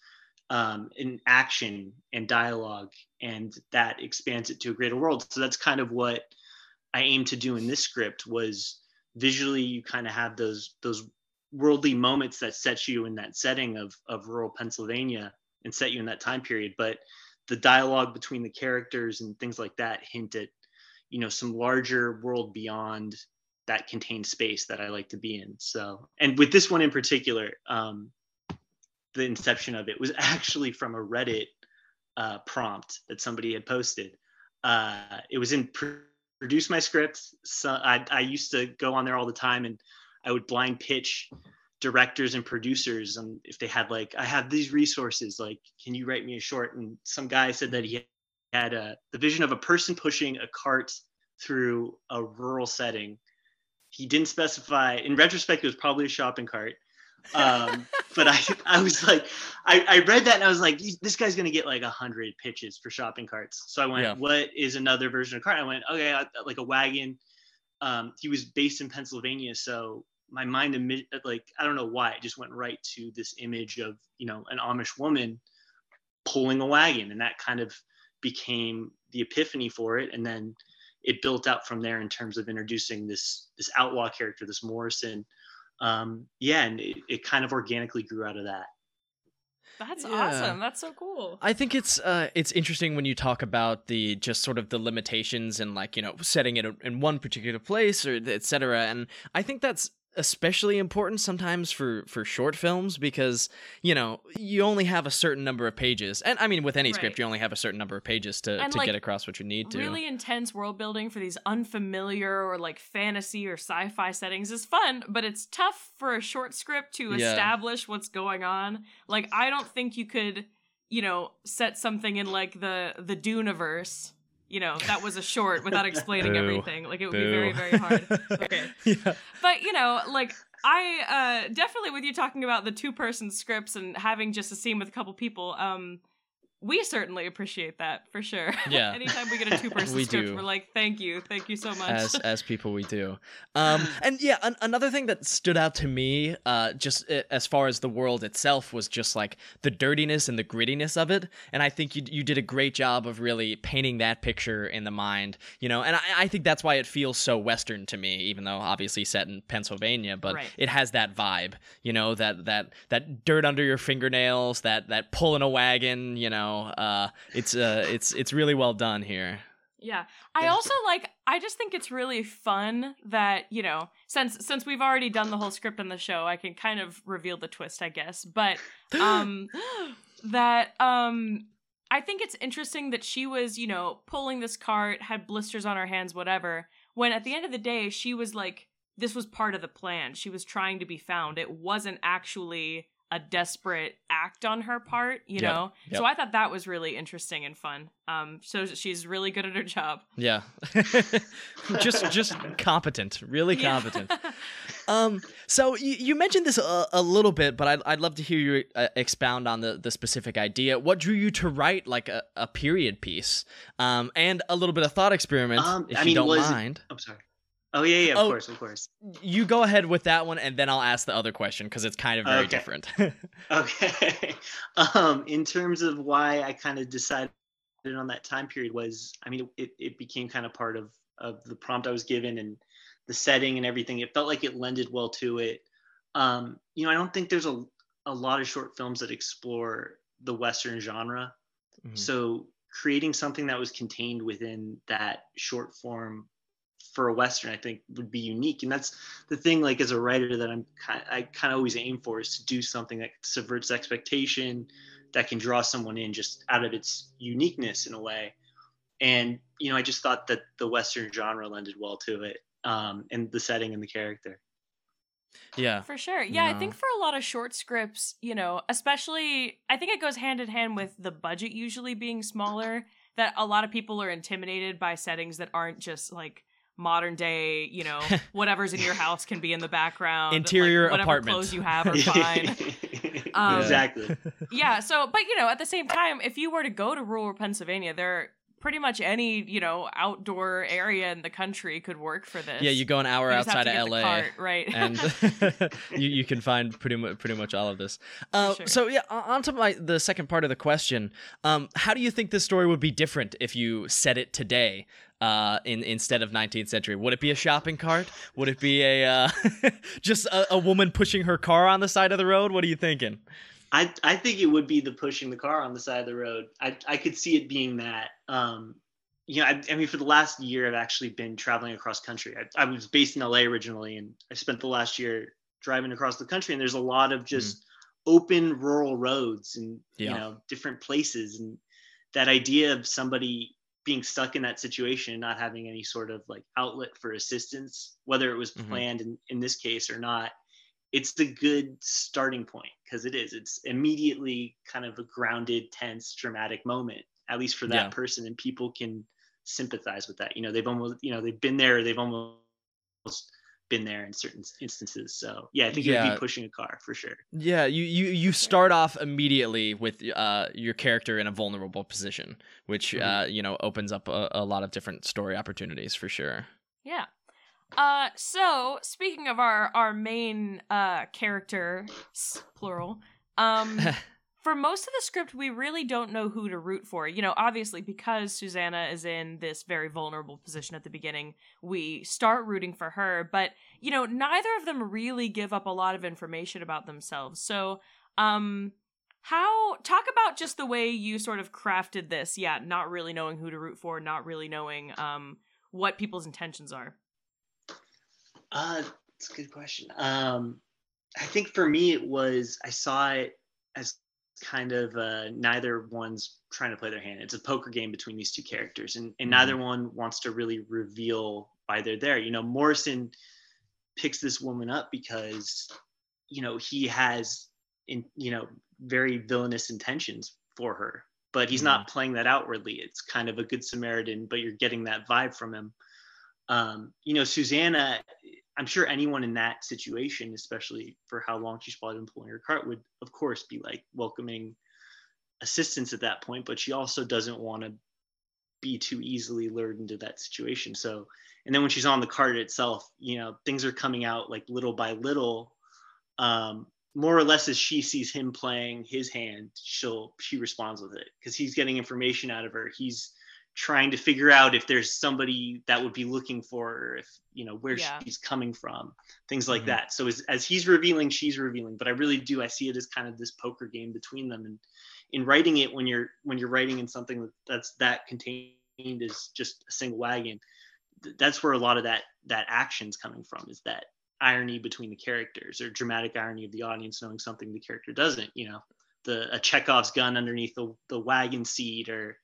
um, in action and dialogue, and that expands it to a greater world. So that's kind of what I aim to do in this script. Was visually, you kind of have those those worldly moments that set you in that setting of of rural Pennsylvania and set you in that time period. But the dialogue between the characters and things like that hint at, you know, some larger world beyond that contained space that I like to be in. So, and with this one in particular, um, the inception of it was [LAUGHS] actually from a Reddit uh, prompt that somebody had posted. Uh, it was in pr- produce my script. So I, I used to go on there all the time and I would blind pitch directors and producers and if they had like i have these resources like can you write me a short and some guy said that he had a, the vision of a person pushing a cart through a rural setting he didn't specify in retrospect it was probably a shopping cart um, [LAUGHS] but I, I was like, I, I read that and I was like, this guy's gonna get like a hundred pitches for shopping carts. So I went, Yeah. what is another version of cart? I went, okay, I- like a wagon. Um, he was based in Pennsylvania, so my mind imi- like I don't know why it just went right to this image of you know an Amish woman pulling a wagon, and that kind of became the epiphany for it, and then it built out from there in terms of introducing this this outlaw character, this Morrison um, yeah, and it, it kind of organically grew out of that. That's Yeah. awesome. That's so cool. I think it's uh, it's interesting when you talk about the just sort of the limitations and like you know setting it in one particular place or etc. And I think that's especially important sometimes for for short films because you know you only have a certain number of pages, and I mean with any script you only have a certain number of pages to And, to like, get across what you need to. Really intense world building for these unfamiliar or like fantasy or sci-fi settings is fun, but it's tough for a short script to Yeah. establish what's going on. Like I don't think you could, you know, set something in like the the Duneverse. You know, that was a short without explaining everything. Like it would be very very hard. [LAUGHS] Okay. yeah. But you know, like I uh definitely with you talking about the two person scripts and having just a scene with a couple people, um we certainly appreciate that for sure. [LAUGHS] Yeah. Anytime we get a two [LAUGHS] person We script, do. we're like, thank you, thank you so much. as as people we do [LAUGHS] um and yeah an- another thing that stood out to me uh just uh, as far as the world itself was just like the dirtiness and the grittiness of it and i think you you did a great job of really painting that picture in the mind you know and i, I think that's why it feels so western to me even though obviously set in pennsylvania but Right. it has that vibe you know that that that dirt under your fingernails that that pulling a wagon you know uh it's uh it's it's really well done here Yeah. I also like I just think it's really fun that, you know, since since we've already done the whole script in the show, I can kind of reveal the twist, I guess. But [GASPS] um that um I think it's interesting that she was, you know, pulling this cart, had blisters on her hands, whatever, when at the end of the day she was like this was part of the plan. She was trying to be found. It wasn't actually a desperate act on her part, you Yep, know. yep. So I thought that was really interesting and fun. Um so she's really good at her job. Yeah. [LAUGHS] just just competent, really Yeah. competent. [LAUGHS] Um so you, you mentioned this a, a little bit, but I'd, I'd love to hear you uh, expound on the, the specific idea. What drew you to write like a, a period piece? Um and a little bit of thought experiment Um, if I you mean, don't was mind. I'm sorry. Oh yeah, yeah, of Oh. course, of course. You go ahead with that one and then I'll ask the other question cuz it's kind of very Okay. different. [LAUGHS] Okay. [LAUGHS] um, in terms of why I kind of decided on that time period was, I mean, it, it became kind of part of of the prompt I was given and the setting and everything. It felt like it lended well to it. Um, you know, I don't think there's a a lot of short films that explore the Western genre. Mhm. So creating something that was contained within that short form for a western, I think would be unique. And that's the thing. Like as a writer, that I'm kind I kind of always aim for is to do something that subverts expectation, that can draw someone in just out of its uniqueness in a way. And you know, I just thought that the western genre lended well to it, um, and the setting and the character. yeah. For sure. Yeah, I think for a lot of short scripts, you know, especially I think it goes hand in hand with the budget usually being smaller that a lot of people are intimidated by settings that aren't just like modern day, you know, [LAUGHS] whatever's in your house can be in the background. Interior like, whatever apartment. clothes you have are [LAUGHS] fine. [LAUGHS] Um, exactly. yeah, so but you know, at the same time, if you were to go to rural Pennsylvania, there pretty much any, you know, outdoor area in the country could work for this. Yeah, you go an hour You outside of LA. cart, right? and you, you can find pretty much pretty much all of this. Uh, sure. So yeah, o- on to my the second part of the question. Um, how do you think this story would be different if you set it today? Uh, in instead of 19th century, would it be a shopping cart? Would it be a uh, [LAUGHS] just a, a woman pushing her car on the side of the road? What are you thinking? I I think it would be the pushing the car on the side of the road. I I could see it being that. Um, you know, I, I mean, for the last year, I've actually been traveling across country. I, I was based in LA originally, and I spent the last year driving across the country. And there's a lot of just open rural roads and Yeah. you know different places, and that idea of somebody being stuck in that situation and not having any sort of like outlet for assistance, whether it was Mhm. planned in, in this case or not, it's the good starting point because it is. It's immediately kind of a grounded, tense, dramatic moment, at least for that Yeah. person, and people can sympathize with that. You know, they've almost, you know, they've been there, they've almost been there in certain instances. So yeah, I think you'd be pushing a car for sure. Yeah, you, you, you start off immediately with uh, your character in a vulnerable position, which Mhm. uh, you know opens up a, a lot of different story opportunities for sure. Yeah. Uh so speaking of our our main uh character plural, um [LAUGHS] for most of the script we really don't know who to root for. You know, obviously because Susanna is in this very vulnerable position at the beginning, we start rooting for her, but you know, neither of them really give up a lot of information about themselves. So, um How talk about just the way you sort of crafted this? Yeah, not really knowing who to root for, not really knowing um what people's intentions are. Uh, it's a good question. Um, I think for me it was I saw it as kind of uh, neither one's trying to play their hand. It's a poker game between these two characters, and, and mm-hmm. neither one wants to really reveal why they're there. You know, Morrison picks this woman up because you know he has in you know very villainous intentions for her but he's mm-hmm. not playing that outwardly it's kind of a good samaritan but you're getting that vibe from him um, you know susanna i'm sure anyone in that situation especially for how long she's probably been pulling her cart would of course be like welcoming assistance at that point but she also doesn't want to be too easily lured into that situation. So and then when she's on the cart itself you know things are coming out like little by little. Um, more or less as she sees him playing his hand she'll she responds with it because he's getting information out of her. He's trying to figure out if there's somebody that would be looking for her if you know where yeah. she's coming from things like mm-hmm. that so as, as he's revealing she's revealing but i really do i see it as kind of this poker game between them and in writing it when you're when you're writing in something that's that contained is just a single wagon that's where a lot of that that action's coming from is that irony between the characters or dramatic irony of the audience knowing something the character doesn't you know the a chekhov's gun underneath the, the wagon seat or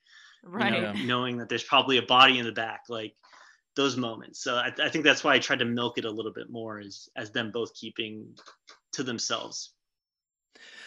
right you know, knowing that there's probably a body in the back like those moments so I, I think that's why i tried to milk it a little bit more as as them both keeping to themselves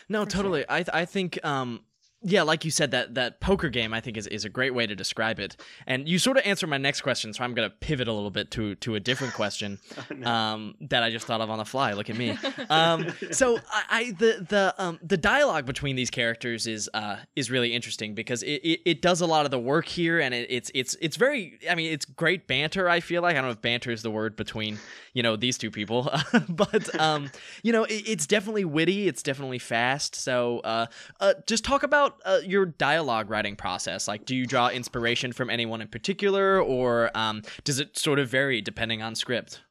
no, totally. Sure. I I think um yeah, like you said, that that poker game I think is, is a great way to describe it. And you sort of answered my next question, so I'm gonna pivot a little bit to to a different [LAUGHS] question oh, no. um, that I just thought of on the fly. Look at me. Um, so I, I, the the um, the dialogue between these characters is uh, is really interesting because it, it, it, does a lot of the work here, and it, it's it's it's very. I mean, it's great banter. I feel like I don't know if banter is the word between you know these two people, [LAUGHS] but um, you know, it's definitely witty. It's definitely fast. So uh, uh, just talk about about uh, your dialogue writing process? Like, do you draw inspiration from anyone in particular, or um, does it sort of vary depending on script?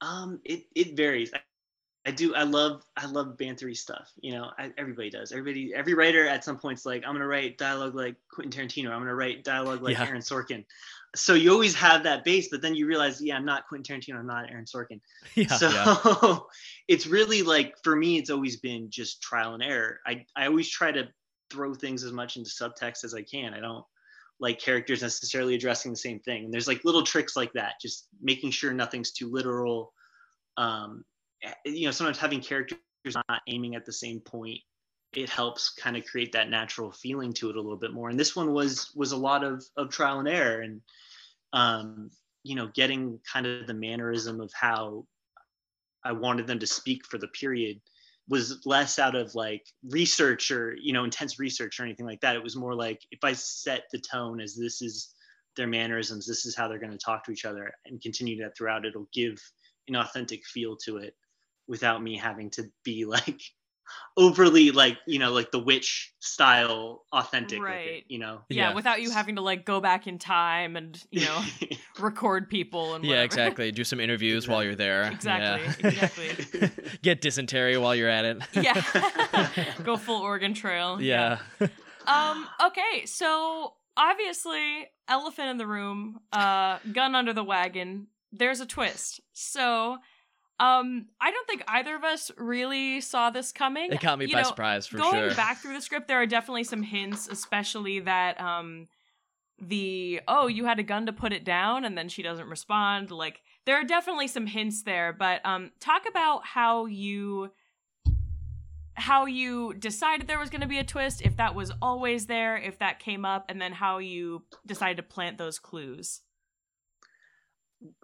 Um, it it varies. I, I do. I love I love bantery stuff. You know, I, everybody does. Everybody, every writer at some point's like, I'm gonna write dialogue like Quentin Tarantino. I'm gonna write dialogue like yeah. Aaron Sorkin. So you always have that base, but then you realize, yeah, I'm not Quentin Tarantino. I'm not Aaron Sorkin. [LAUGHS] Yeah, so yeah. [LAUGHS] it's really like for me, it's always been just trial and error. I I always try to throw things as much into subtext as I can. I don't like characters necessarily addressing the same thing. And there's like little tricks like that, just making sure nothing's too literal. Um, eh, you know, sometimes having characters not aiming at the same point, it helps kind of create that natural feeling to it a little bit more. And this one was was a lot of of trial and error, and um, you know, getting kind of the mannerism of how I wanted them to speak for the period was less out of like research or you know intense research or anything like that. It was more like if i set the tone as this is their mannerisms this is how they're going to talk to each other and continue that throughout it'll give an authentic feel to it without me having to be [LAUGHS] like overly like you know like the witch style authentic right. it, you know? Yeah, yeah, without you having to like go back in time and you know [LAUGHS] record people and whatever. yeah exactly. Do some interviews exactly. while you're there. [LAUGHS] Exactly yeah. [LAUGHS] exactly. Get dysentery while you're at it. Yeah. Go full Oregon Trail. Yeah. yeah. Um okay so obviously elephant in the room uh gun under the wagon. There's a twist. So um, I don't think either of us really saw this coming. It caught me you by know, surprise for going sure. Going back through the script, there are definitely some hints, especially that um the oh you had a gun to put it down and then she doesn't respond like there are definitely some hints there but um talk about how you how you decided there was going to be a twist if that was always there if that came up and then how you decided to plant those clues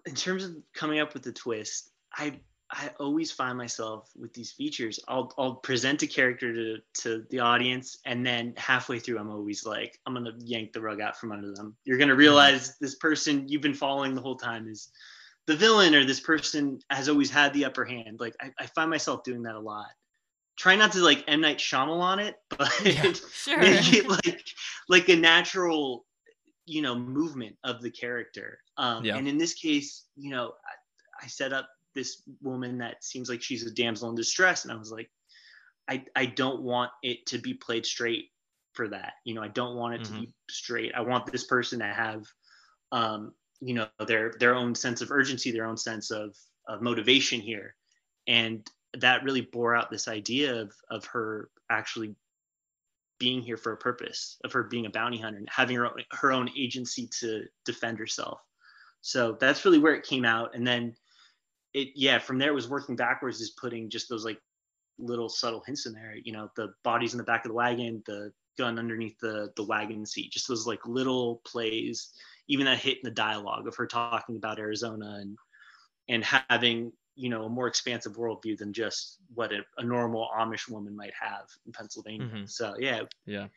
in terms of coming up with the twist I I always find myself with these features. I'll I'll present a character to to the audience, and then halfway through, I'm always like, I'm gonna yank the rug out from under them. You're gonna realize this person you've been following the whole time is the villain, or this person has always had the upper hand. Like I, I find myself doing that a lot. Try not to like M Night Shyamalan it, [LAUGHS] but yeah, sure. make it like like a natural, you know, movement of the character. Um, yeah. And in this case, you know, I, I set up this woman that seems like she's a damsel in distress and i was like I I don't want it to be played straight for that. You know, I don't want it to be straight. I want this person to have um, you know, their their own sense of urgency, their own sense of of motivation here. And that really bore out this idea of of her actually being here for a purpose, of her being a bounty hunter and having her own, her own agency to defend herself. So that's really where it came out. And then it, yeah, from there it was working backwards, is putting just those like little subtle hints in there. You know, the bodies in the back of the wagon, the gun underneath the the wagon seat, just those like little plays. Even that hit in the dialogue of her talking about Arizona and and having you know a more expansive worldview than just what a, a normal Amish woman might have in Pennsylvania. Mhm. So yeah, Yeah.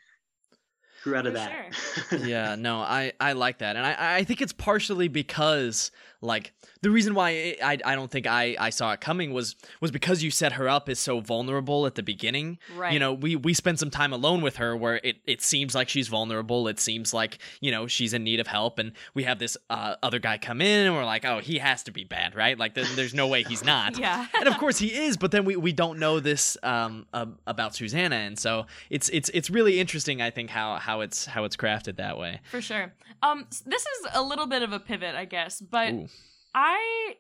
grew out of For that. [LAUGHS] yeah, no, I I like that, and I I think it's partially because like the reason why it, I I don't think I I saw it coming was was because you set her up as so vulnerable at the beginning. Right. You know, we we spend some time alone with her where it it seems like she's vulnerable. It seems like you know she's in need of help, and we have this uh, other guy come in, and we're like, oh, he has to be bad, right? Like, there- there's no way he's [LAUGHS] not. Yeah. [LAUGHS] and of course he is, but then we, we don't know this um ab- about Susanna, and so it's it's it's really interesting. I think how how it's how it's crafted that way. For sure. Um, this is a little bit of a pivot, I guess, but Ooh. I,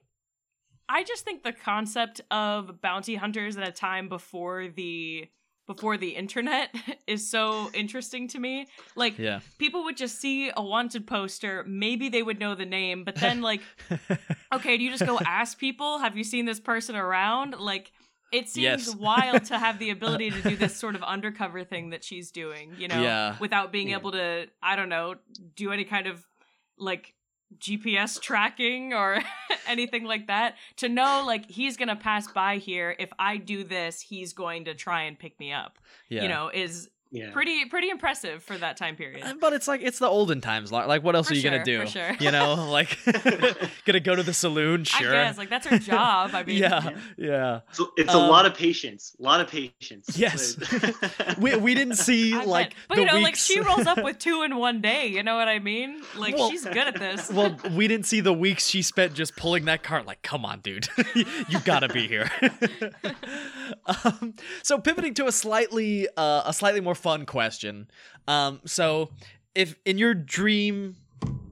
I just think the concept of bounty hunters at a time before the before the internet [LAUGHS] is so interesting to me. Like, Yeah. people would just see a wanted poster, maybe they would know the name, but then like, [LAUGHS] [LAUGHS] okay, do you just go ask people, have you seen this person around? Like. It seems Yes. wild to have the ability to do this sort of undercover thing that she's doing, you know, Yeah. without being Yeah. able to, I don't know, do any kind of like GPS tracking or [LAUGHS] anything like that. To know like he's gonna pass by here. If I do this, he's going to try and pick me up. yeah. You know, is yeah. pretty pretty impressive for that time period. Uh, But it's like it's the olden times. Like, like, what else For are you gonna do? for sure. You know, [LAUGHS] like [LAUGHS] gonna go to the saloon? Sure. I guess like that's her job. I [LAUGHS] mean, yeah, yeah. So it's Um, a lot of patience. A lot of patience. Yes. We we didn't see I bet. like but the you know, like she rolls up with two in one day. You know what I mean? Like Well- she's good at this. well, we didn't see the weeks she spent just pulling that cart. Like, come on, dude, you gotta be here. um, so pivoting to a slightly uh, a slightly more fun question. Um, so if in your dream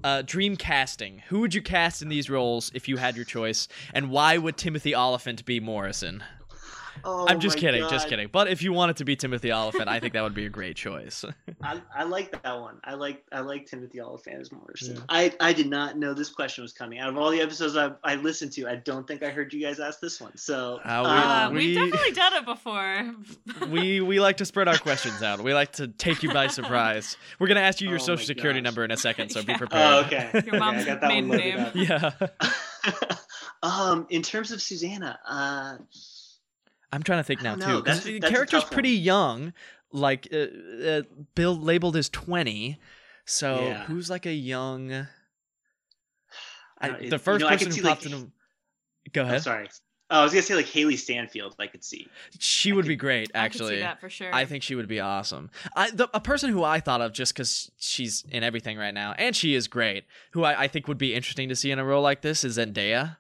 uh, dream casting, who would you cast in these roles if you had your choice, and why would Timothy Olyphant be Morrison? Oh I'm just my kidding, just kidding. But if you wanted to be Timothy Olyphant, I think that would be a great choice. [LAUGHS] I, I like that one. I like I like Timothy Olyphant as Morrison. Yeah. I, I did not know this question was coming. Out of all the episodes I, I listened to, I don't think I heard you guys ask this one. So Uh, we- uh, um, we've we- definitely done it before. [LAUGHS] we we like to spread our questions out. We like to take you by surprise. We're gonna ask you your Oh social security gosh. number in a second, so be [LAUGHS] prepared. oh, okay. Your Okay, mom's I got that maiden one name. up. Yeah, um, in terms of Susanna, uh, I'm trying to think now don't too. know. 'cause That's the that's character's tough one. pretty young. Like uh, uh, Bill labeled as 20. So Yeah. who's like a young? I I, don't- the it- you first know, I person could who see, like, popped into. Go I'm ahead. sorry. Oh, I was gonna say like Hailee Steinfeld. I could see. She I would could- be great, I could see actually. that for sure. I think she would be awesome. I the, a person who I thought of just because she's in everything right now, and she is great. Who I, I think would be interesting to see in a role like this is Zendaya.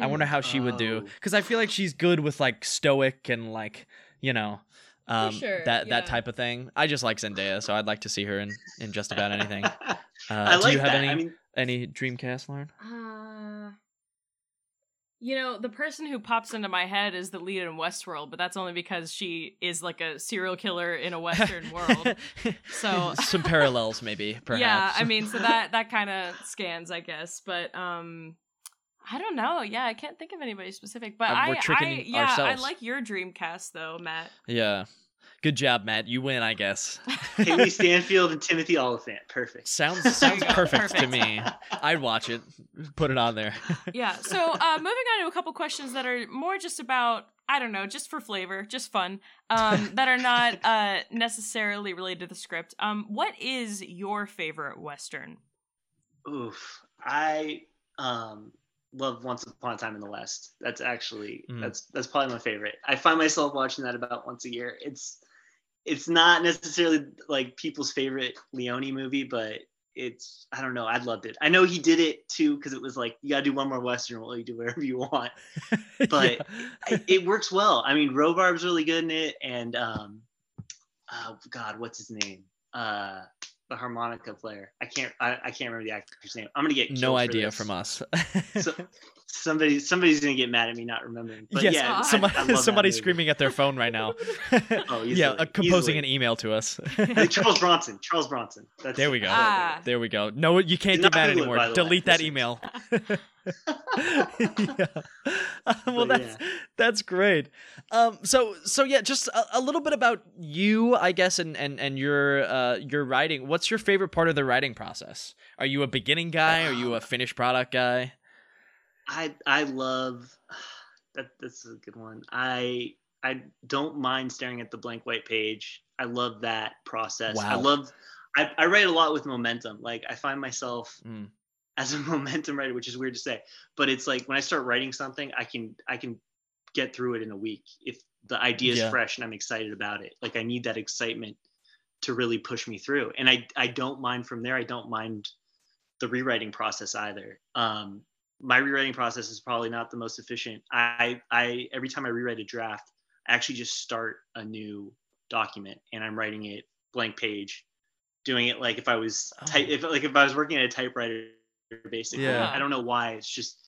I wonder how she would do Oh. because I feel like she's good with like stoic and like you know um, sure, that that type of thing. I just like Zendaya, so I'd like to see her in in just about anything. [LAUGHS] Uh, I do you have that. any I mean, any Dreamcast, Lauren? Uh, you know, the person who pops into my head is the lead in Westworld, but that's only because she is like a serial killer in a Western world. [LAUGHS] So- [LAUGHS] some parallels maybe perhaps. Yeah, I mean, so that that kind of scans, I guess. But um, I don't know. Yeah, I can't think of anybody specific. But Uh, I, we're tricking I, yeah, I like your Dreamcast though, Matt. yeah. Good job, Matt. You win, I guess. [LAUGHS] Hailee Steinfeld and Timothy Olyphant. Perfect. Sounds There sounds you [LAUGHS] go. perfect, to me. I'd watch it. Put it on there. [LAUGHS] yeah. So uh, moving on to a couple questions that are more just about I don't know, just for flavor, just fun, um, that are not uh, necessarily related to the script. Um, what is your favorite western? Oof. I um love Once Upon a Time in the West. That's actually Mm. that's that's probably my favorite. I find myself watching that about once a year. It's it's not necessarily like people's favorite Leone movie, but it's I don't know. I loved it. I know he did it too because it was like you gotta do one more western. Well, you do whatever you want, [LAUGHS] but it, it works well. I mean, Robards's really good in it, and um, oh God, what's his name? Uh, the harmonica player. I can't. I, I can't remember the actor's name. I'm gonna get no idea this. from us. So, [LAUGHS] somebody somebody's gonna get mad at me not remembering. But yes, yeah, I- somebody, I love somebody's screaming at their phone right now. [LAUGHS] [LAUGHS] Oh, yeah, uh, composing easily. an email to us. Like [LAUGHS] Charles Bronson. Charles Bronson. That's There we go. Ah. there we go. No, you can't Do get mad anymore. it, by way. Delete that email. yeah. Uh, well, But that's that's great. Um, so so yeah, just a, a little bit about you, I guess, and and and your uh your writing. What's your favorite part of the writing process? Are you a beginning guy? Are you a finished product guy? I I love [SIGHS] that. This is a good one. I I don't mind staring at the blank white page. I love that process. Wow. I love. I, I write a lot with momentum. Like I find myself Mm. as a [LAUGHS] momentum writer, which is weird to say, but it's like when I start writing something, I can I can get through it in a week if the idea is Yeah. fresh and I'm excited about it. Like I need that excitement to really push me through, and I I don't mind from there. I don't mind the rewriting process either. Um, my rewriting process is probably not the most efficient. I, I every time I rewrite a draft, I actually just start a new document and I'm writing it blank page, doing it like if I was type Oh. if like if I was working at a typewriter, basically. Yeah. I don't know why. It's just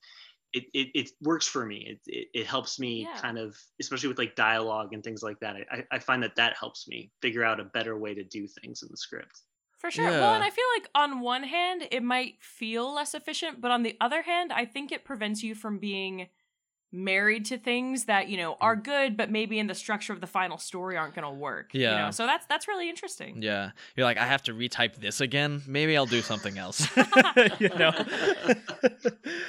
it it, it works for me. It, it it helps me Yeah. kind of especially with like dialogue and things like that. I I find that that helps me figure out a better way to do things in the script. For sure. Well, and I feel like on one hand, it might feel less efficient, but on the other hand, I think it prevents you from being married to things that, you know, are good, but maybe in the structure of the final story aren't going to work. you Yeah. know? So that's that's really interesting. Yeah, you're like, I have to retype this again. Maybe I'll do something else. [LAUGHS] [LAUGHS] you know.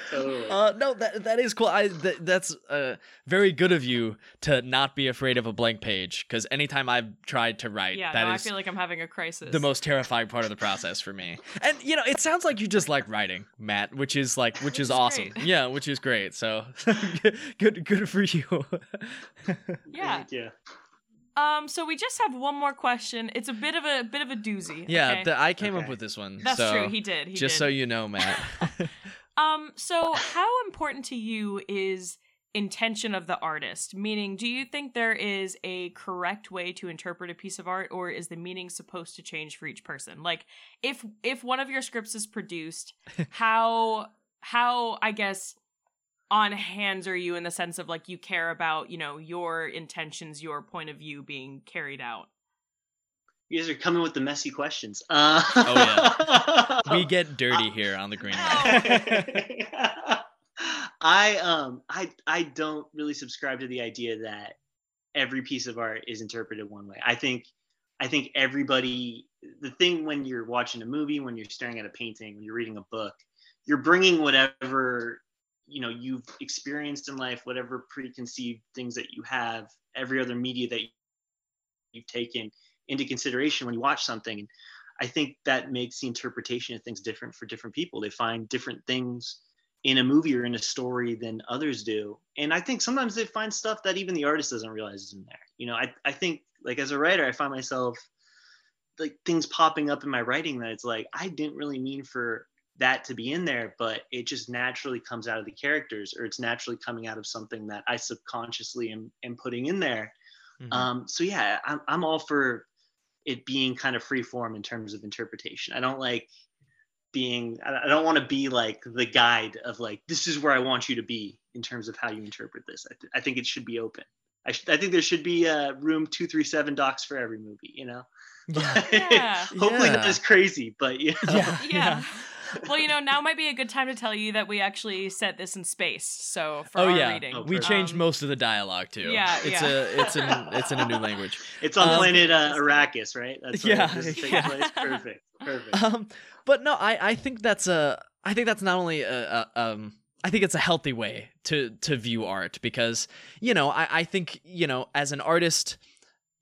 Totally. Uh, no, that that is cool. I th- that's uh very good of you to not be afraid of a blank page. Because anytime I've tried to write, Yeah, that no, is I feel like I'm having a crisis. the most terrifying part of the process for me. And you know, it sounds like you just like writing, Matt, which is like which is is awesome. great. Yeah, which is great. So [LAUGHS] [LAUGHS] good good for you. [LAUGHS] Yeah. Thank you. Um. So we just have one more question. It's a bit of a bit of a doozy. yeah, okay? the, I came up with this one. that's so true. He did. He just did. so you know, Matt. [LAUGHS] Um, so how important to you is intention of the artist? Meaning, do you think there is a correct way to interpret a piece of art or is the meaning supposed to change for each person? Like if if one of your scripts is produced, how how I guess on hands are you in the sense of like you care about, you know, your intentions, your point of view being carried out? You guys are coming with the messy questions. Uh, [LAUGHS] Oh, yeah we get [LAUGHS] dirty here on the green light. [LAUGHS] I um I I don't really subscribe to the idea that every piece of art is interpreted one way. I think I think everybody the thing when you're watching a movie, when you're staring at a painting, when you're reading a book, you're bringing whatever you know you've experienced in life, whatever preconceived things that you have, every other media that you've taken into consideration when you watch something. And I think that makes the interpretation of things different for different people. They find different things in a movie or in a story than others do. And I think sometimes they find stuff that even the artist doesn't realize is in there. You know, I, I think like as a writer, I find myself like things popping up in my writing that it's like, I didn't really mean for that to be in there, but it just naturally comes out of the characters or it's naturally coming out of something that I subconsciously am, am putting in there. Mhm. Um, so yeah, I'm, I'm all for it being kind of free form in terms of interpretation. I don't like being, I I don't want to be like the guide of like, this is where I want you to be in terms of how you interpret this. I, th- I think it should be open. I, sh- I think there should be uh, room 237 docs for every movie, you know? yeah. Yeah. [LAUGHS] Hopefully not as crazy, but you know. yeah, Yeah. Well, you know, now might be a good time to tell you that we actually set this in space. So for Oh our yeah, reading, Oh, we changed Um, most of the dialogue too. yeah, it's yeah. a it's in it's in a new language. [LAUGHS] It's on Um, planet uh, Arrakis, right? That's where Yeah, this yeah. Perfect. Perfect. [LAUGHS] Um, but no, I I think that's a I think that's not only a, a um I think it's a healthy way to to view art because you know I I think you know as an artist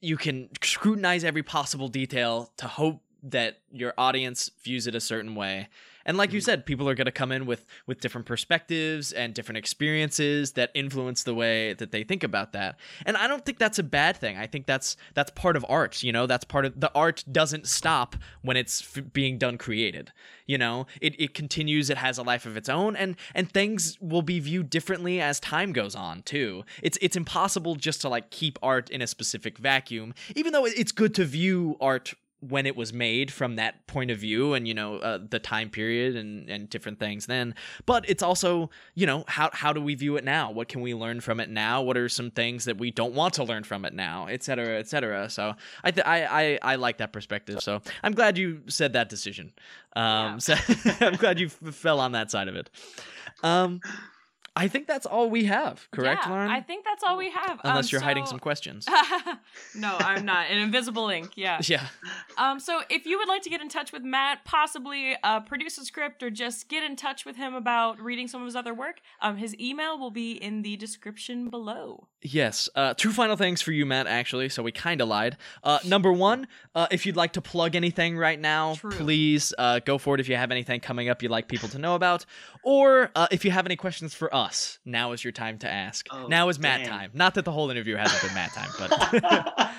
you can scrutinize every possible detail to hope that your audience views it a certain way And like you mm-hmm. said, people are going to come in with with different perspectives and different experiences that influence the way that they think about that. And I don't think that's a bad thing. I think that's that's part of art, you know? That's part of the art doesn't stop when it's f- being done created. You know, it, it continues, it has a life of its own and and things will be viewed differently as time goes on too. It's it's impossible just to like keep art in a specific vacuum, even though it's good to view art when it was made from that point of view and you know uh, the time period and and different things then. But it's also you know how how do we view it now? What can we learn from it now? What are some things that we don't want to learn from it now? Et cetera et cetera. So i th- I, I i like that perspective. So i'm glad you said that decision. Um Yeah. so [LAUGHS] i'm glad you f- fell on that side of it. Um i think that's all we have correct yeah, lauren I think that's all we have. unless Um, you're hiding some questions [LAUGHS] no, I'm not. An invisible ink. Yeah. [LAUGHS] yeah Um, so if you would like to get in touch with Matt, possibly uh, produce a script or just get in touch with him about reading some of his other work, um, his email will be in the description below. Yes. Uh, two final things for you, Matt, actually. So we kind of lied. Uh, number one, uh, if you'd like to plug anything right now, True. please uh, go for it if you have anything coming up you'd like people to know about. Or uh, if you have any questions for us, now is your time to ask. Oh, now is Matt dang. time. Not that the whole interview hasn't been Matt time, but.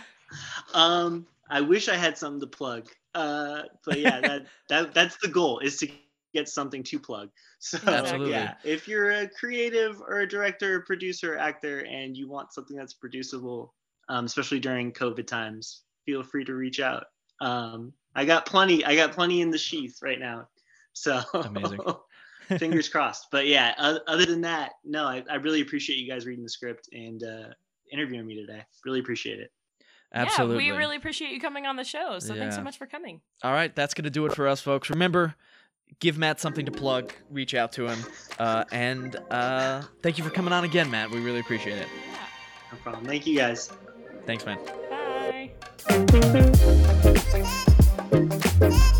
[LAUGHS] um, I wish I had something to plug. Uh, but yeah, [LAUGHS] that, that that's the goal is to get something to plug. [LAUGHS] So Absolutely. yeah, if you're a creative or a director, producer, actor, and you want something that's producible, um, especially during COVID times, feel free to reach out. Um, I got plenty. I got plenty in the sheath right now. So Amazing. Fingers crossed. But yeah, other than that, no, I, I really appreciate you guys reading the script and uh, interviewing me today. Really appreciate it. Absolutely. Yeah, we really appreciate you coming on the show. So thanks so much for coming. All right, that's going to do it for us, folks. Remember, give Matt something to plug, reach out to him. Uh, and uh, thank you for coming on again, Matt. We really appreciate it. Yeah. No problem. Thank you guys. Thanks, man. Bye.